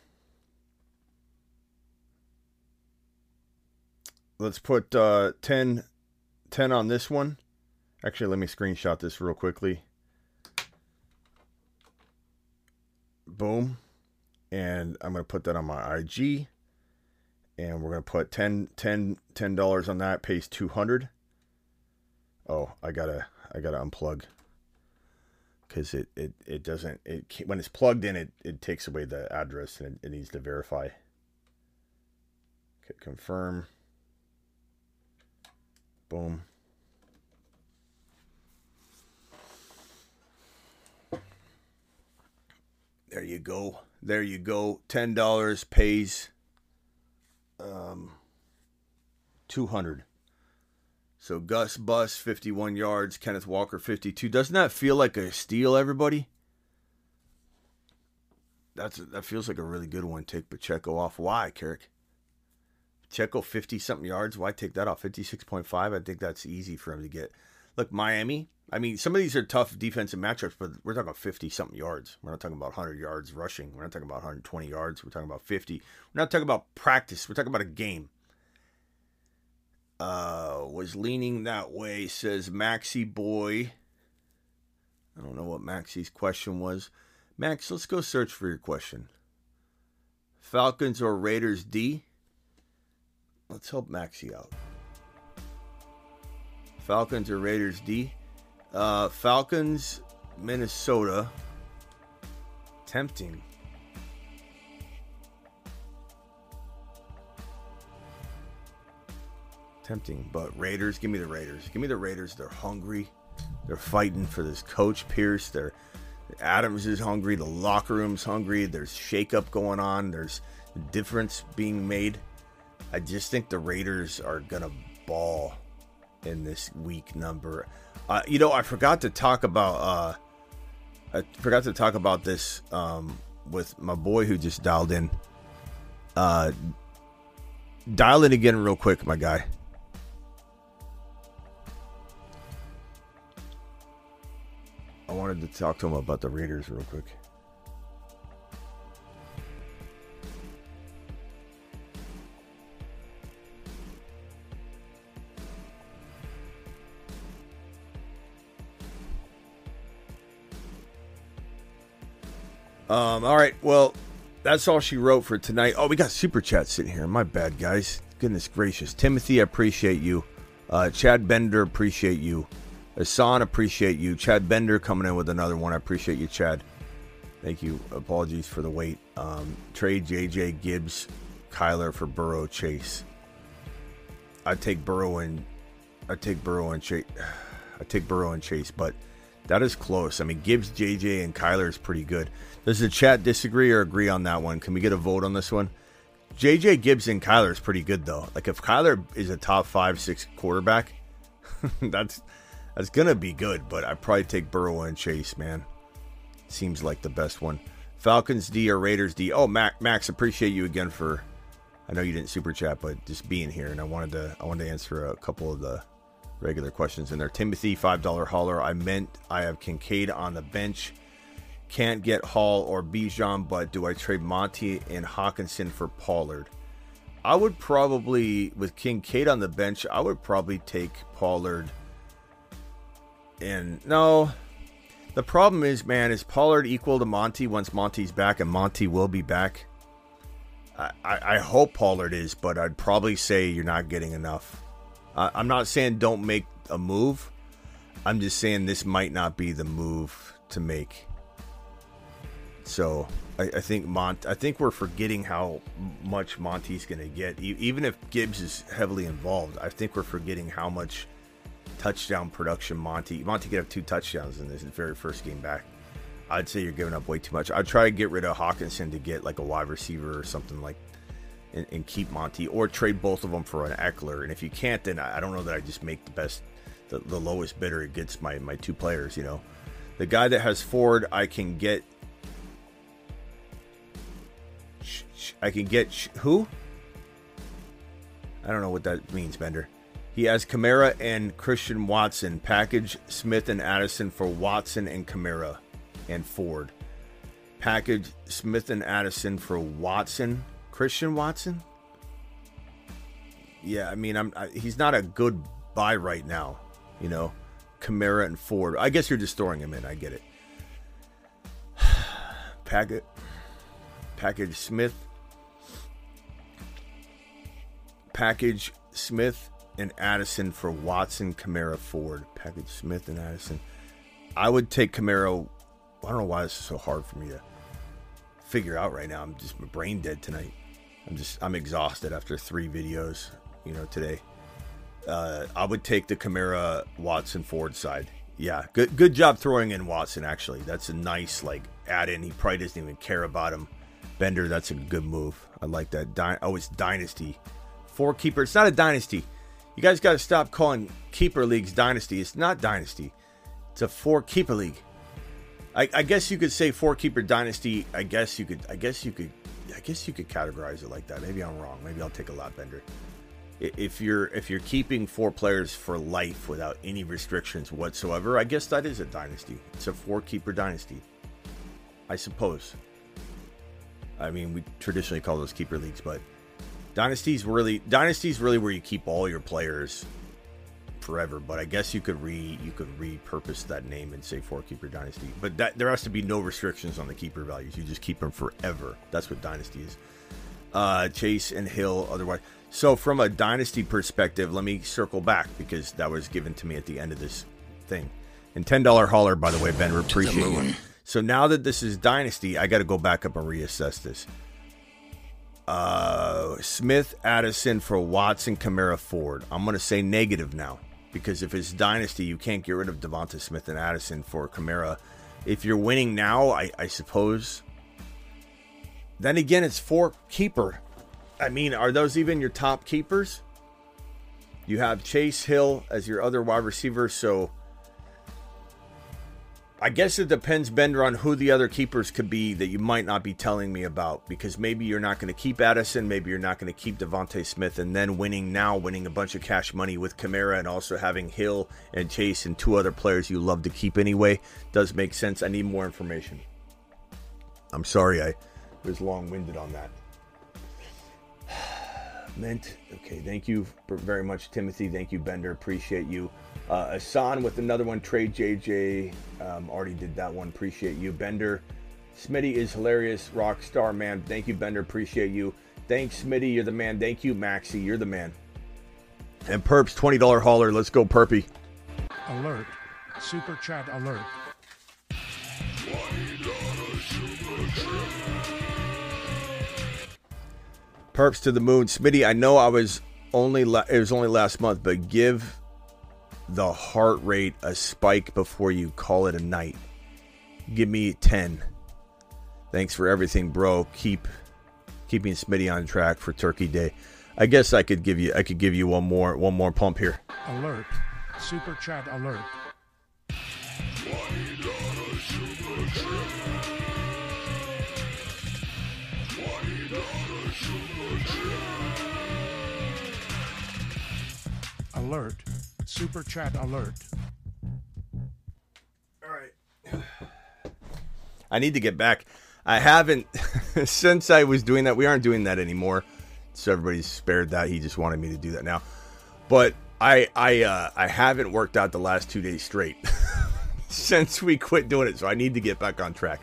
let's put uh, 10, 10 on this one. Actually, let me screenshot this real quickly. Boom. And I'm going to put that on my IG. And we're going to put 10 $10, $10 on that. Pays 200 Oh, I got to I got to unplug because it, it, it doesn't it when it's plugged in it, it takes away the address and it, it needs to verify okay, confirm boom there you go there you go $10 pays um 200 so Gus Bus, 51 yards. Kenneth Walker, 52. Doesn't that feel like a steal, everybody? That's that feels like a really good one. Take Pacheco off. Why, Carrick? Pacheco, 50 something yards. Why take that off? 56.5. I think that's easy for him to get. Look, Miami. I mean, some of these are tough defensive matchups, but we're talking about 50 something yards. We're not talking about 100 yards rushing. We're not talking about 120 yards. We're talking about 50. We're not talking about practice. We're talking about a game uh, was leaning that way, says Maxi Boy. I don't know what Maxi's question was. Max, let's go search for your question. Falcons or Raiders D? Let's help Maxie out. Falcons or Raiders D? Uh, Falcons, Minnesota. Tempting. Tempting, but Raiders, give me the Raiders. Give me the Raiders. They're hungry. They're fighting for this coach Pierce. They're Adams is hungry. The locker room's hungry. There's shakeup going on. There's difference being made. I just think the Raiders are gonna ball in this week number. Uh, you know, I forgot to talk about. Uh, I forgot to talk about this um, with my boy who just dialed in. Uh, dial in again, real quick, my guy. I wanted to talk to him about the Raiders real quick. Um, all right, well, that's all she wrote for tonight. Oh, we got super chat sitting here. My bad, guys. Goodness gracious. Timothy, I appreciate you. Uh, Chad Bender, appreciate you. Hassan, appreciate you. Chad Bender coming in with another one. I appreciate you, Chad. Thank you. Apologies for the wait. Um, trade JJ Gibbs, Kyler for Burrow Chase. I take Burrow and I take Burrow and Chase. <sighs> I take Burrow and Chase, but that is close. I mean, Gibbs, JJ, and Kyler is pretty good. Does the chat disagree or agree on that one? Can we get a vote on this one? JJ Gibbs and Kyler is pretty good though. Like if Kyler is a top five, six quarterback, <laughs> that's that's gonna be good. But I probably take Burrow and Chase, man. Seems like the best one. Falcons D or Raiders D. Oh, Max, Max, appreciate you again for. I know you didn't super chat, but just being here, and I wanted to I wanted to answer a couple of the regular questions in there. Timothy, five dollar hauler. I meant I have Kincaid on the bench. Can't get Hall or Bijan, but do I trade Monty and Hockenson for Pollard? I would probably, with Kincaid on the bench, I would probably take Pollard. And no, the problem is, man, is Pollard equal to Monty once Monty's back, and Monty will be back? I, I, I hope Pollard is, but I'd probably say you're not getting enough. Uh, I'm not saying don't make a move. I'm just saying this might not be the move to make. So I, I think Mont. I think we're forgetting how much Monty's going to get. E- even if Gibbs is heavily involved, I think we're forgetting how much touchdown production Monty. Monty could have two touchdowns in this very first game back. I'd say you're giving up way too much. I'd try to get rid of Hockenson to get like a wide receiver or something like, and, and keep Monty, or trade both of them for an Ekeler. And if you can't, then I, don't know that I just make the best, the, the lowest bidder against my my two players. You know, the guy that has Ford, I can get I can get who? I don't know what that means, Bender. He has Kamara and Christian Watson. Package Smith and Addison for Watson and Kamara and Ford. Package Smith and Addison for Watson. Christian Watson? Yeah, I mean, I'm I, he's not a good buy right now. You know, Kamara and Ford. I guess you're just throwing him in. I get it. <sighs> Package, package Smith package Smith and Addison for Watson, Kamara, Ford. Package Smith and Addison. I would take Kamara. I don't know why this is so hard for me to figure out right now. I'm just my brain dead tonight. I'm just I'm exhausted after three videos, you know, today. Uh, I would take the Kamara Watson Ford side. Yeah, good good job throwing in Watson. Actually, that's a nice like add in. He probably doesn't even care about him. Bender, that's a good move. I like that. Oh, it's Dynasty four keeper. It's not a dynasty. You guys got to stop calling keeper leagues dynasty. It's not dynasty. It's a four keeper league. I, I, guess you could say four keeper dynasty. I guess you could. I guess you could. I guess you could categorize it like that. Maybe I'm wrong. Maybe I'll take a lot bender. If you're if you're keeping four players for life without any restrictions whatsoever, I guess that is a dynasty. It's a four keeper dynasty. I suppose. I mean, we traditionally call those keeper leagues, but Dynasty's really Dynasty's really where you keep all your players forever. But I guess you could re you could repurpose that name and say four keeper dynasty. But that there has to be no restrictions on the keeper values. You just keep them forever. That's what dynasty is. Uh, Chase and Hill otherwise. So from a dynasty perspective, let me circle back because that was given to me at the end of this thing. And ten dollar hauler, by the way, Ben, we appreciate you. So now that this is dynasty, I got to go back up and reassess this. Uh, Smith, Addison for Watson, Kamara, Ford. I'm going to say negative now because if it's dynasty, you can't get rid of DeVonta Smith and Addison for Kamara. If you're winning now, I, I suppose. Then again, it's four keeper. I mean, are those even your top keepers? You have Chase Hill as your other wide receiver, so I guess it depends, Bender, on who the other keepers could be that you might not be telling me about because maybe you're not going to keep Addison, maybe you're not going to keep DeVonta Smith, and then winning now, winning a bunch of cash money with Kamara and also having Hill and Chase and two other players you love to keep anyway does make sense. I need more information. I'm sorry I was long winded on that. Meant okay. Thank you very much, Timothy. Thank you, Bender. Appreciate you. Uh, Asan with another one. Trade JJ. Um, already did that one. Appreciate you, Bender. Smitty is hilarious. Rock star man. Thank you, Bender. Appreciate you. Thanks, Smitty. You're the man. Thank you, Maxie. You're the man. And Perps, twenty dollar hauler. Let's go, Perpy. Alert. Super chat alert. Perps to the moon, Smitty. I know I was only la- it was only last month, but give the heart rate a spike before you call it a night. Give me ten. Thanks for everything, bro. Keep keeping Smitty on track for Turkey Day. I guess I could give you I could give you one more one more pump here. Alert. Super chat alert. Alert. Super chat alert. All right. I need to get back. I haven't <laughs> since I was doing that. We aren't doing that anymore. So everybody's spared that. He just wanted me to do that now. But I I uh, I haven't worked out the last two days straight <laughs> since we quit doing it. So I need to get back on track.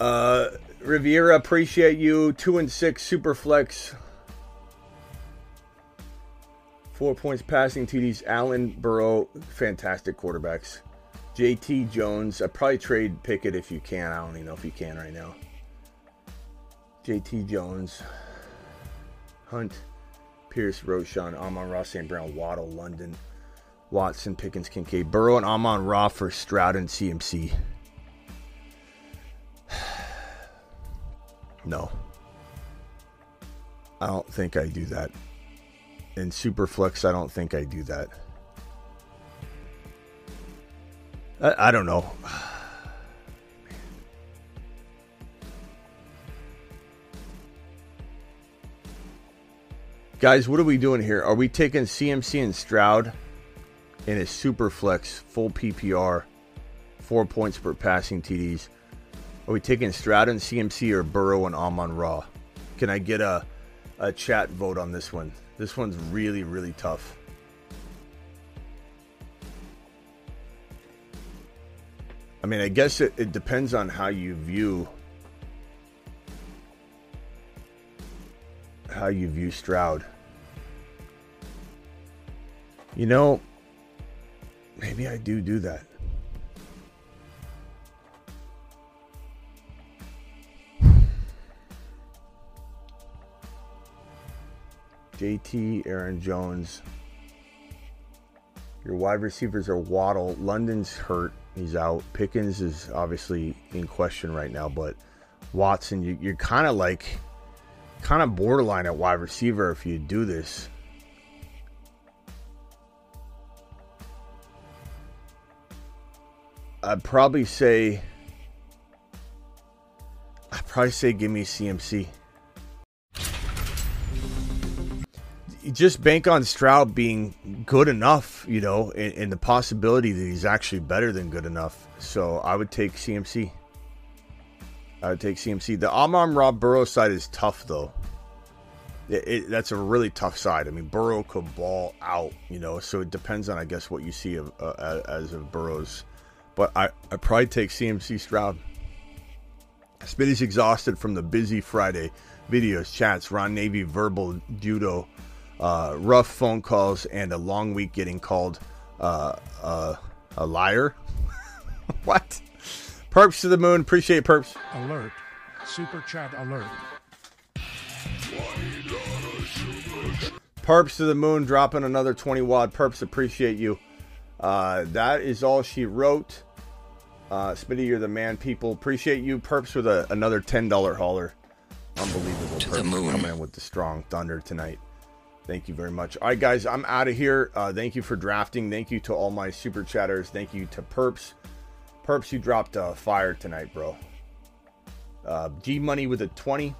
Uh, Riviera, appreciate you. Two and six super flex. Four points passing TDs. Allen, Burrow, fantastic quarterbacks. JT Jones. I probably trade Pickett if you can. I don't even know if you can right now. JT Jones, Hunt, Pierce, Roschon, Amon Ross, St. Brown, Waddle, London, Watson, Pickens, Kincaid, Burrow, and Amon Ra for Stroud and CMC. <sighs> No. I don't think I do that. In Superflex, I don't think I do that. I, I don't know. Guys, what are we doing here? Are we taking CMC and Stroud in a Superflex full PPR, four points per passing TDs? Are we taking Stroud and CMC or Burrow and Amon Ra? Can I get a, a chat vote on this one? This one's really, really tough. I mean, I guess it, it depends on how you view how you view Stroud. You know, maybe I do do that. JT, Aaron Jones. Your wide receivers are Waddle. London's hurt. He's out. Pickens is obviously in question right now, but Watson, you, you're kind of like, kind of borderline at wide receiver if you do this. I'd probably say, I'd probably say give me CMC. Just bank on Stroud being good enough, you know, and, and, the possibility that he's actually better than good enough. So I would take CMC. I would take CMC. The Amon Ra Burrow side is tough, though. it, it, that's a really tough side. I mean, Burrow could ball out, you know, so it depends on, I guess, what you see of, uh, as of Burrow's. But I, I probably take CMC Stroud. Smitty's exhausted from the busy Friday videos, chats, Ron Navy verbal judo, uh, rough phone calls, and a long week getting called uh, uh, a liar. <laughs> what? Perps to the moon. Appreciate perps. Alert. Super chat alert. Perps to the moon, dropping another 20 watt. Perps, appreciate you. Uh, that is all she wrote. Uh, Smitty, you're the man, people. Appreciate you. Perps with a, another $10 hauler. Unbelievable. To the moon. Coming in with the strong thunder tonight. Thank you very much. All right, guys, I'm out of here. Uh, thank you for drafting. Thank you to all my super chatters. Thank you to Perps. Perps, you dropped uh, fire tonight, bro. Uh, G Money with a 20.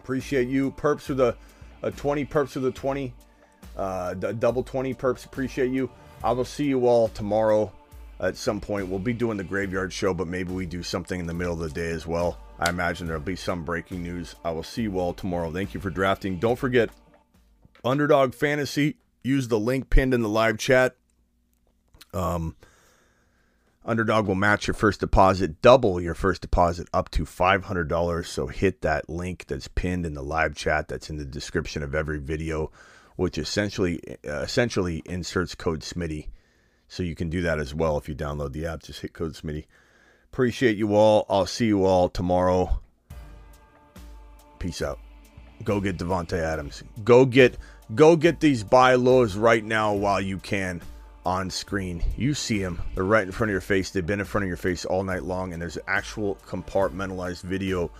Appreciate you. Perps with a, a 20. Perps with a 20. Uh, d- double 20. Perps, appreciate you. I will see you all tomorrow at some point. We'll be doing the graveyard show, but maybe we do something in the middle of the day as well. I imagine there'll be some breaking news. I will see you all tomorrow. Thank you for drafting. Don't forget, Underdog Fantasy. Use the link pinned in the live chat. Um, Underdog will match your first deposit, double your first deposit up to $500. So hit that link that's pinned in the live chat that's in the description of every video, which essentially uh, essentially inserts code Smitty. So you can do that as well if you download the app. Just hit code Smitty. Appreciate you all. I'll see you all tomorrow. Peace out. Go get Davante Adams. Go get go get these buy lows right now while you can on screen. You see them. They're right in front of your face. They've been in front of your face all night long and there's actual compartmentalized video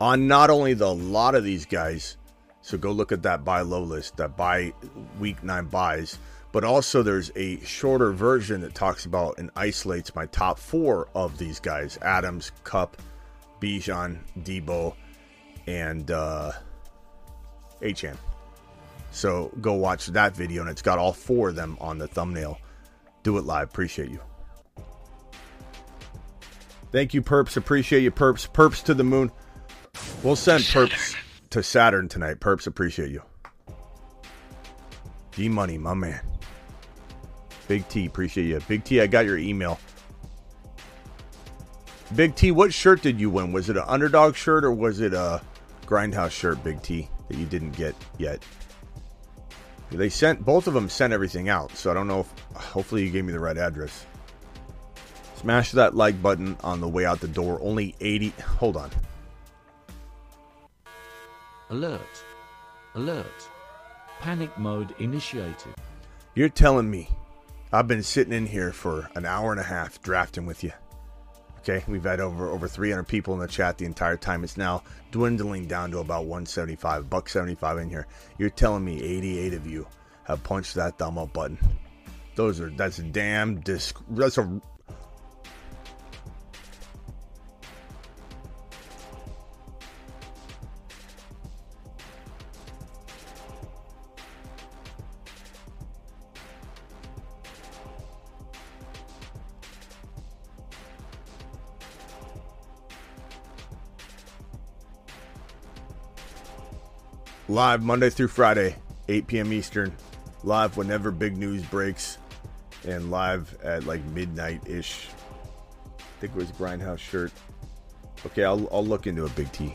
on not only the lot of these guys. So go look at that buy low list, that buy week 9 buys, but also there's a shorter version that talks about and isolates my top 4 of these guys. Adams, Kupp, Bijan, Deebo, and uh Achane. So go watch that video, and it's got all four of them on the thumbnail. Do it live. Appreciate you. Thank you, Perps. Appreciate you, Perps. Perps to the moon. We'll send Saturn. Perps to Saturn tonight. Perps, appreciate you. G Money, my man. Big T, appreciate you. Big T, I got your email. Big T, what shirt did you win? Was it an underdog shirt or was it a grindhouse shirt, Big T? That you didn't get yet. They sent both of them sent everything out, so I don't know if hopefully you gave me the right address. Smash that like button on the way out the door. Only 80 hold on. Alert. Alert. Panic mode initiated. You're telling me I've been sitting in here for an hour and a half drafting with you. Okay, we've had over over 300 people in the chat the entire time. It's now dwindling down to about 175, buck 75 in here. You're telling me 88 of you have punched that thumb up button. Those are that's damn disc. That's a live Monday through Friday, 8 p.m. Eastern. Live whenever big news breaks, and live at like midnight ish. I think it was Grindhouse shirt. Okay, I'll, I'll look into a Big T.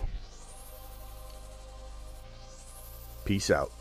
Peace out.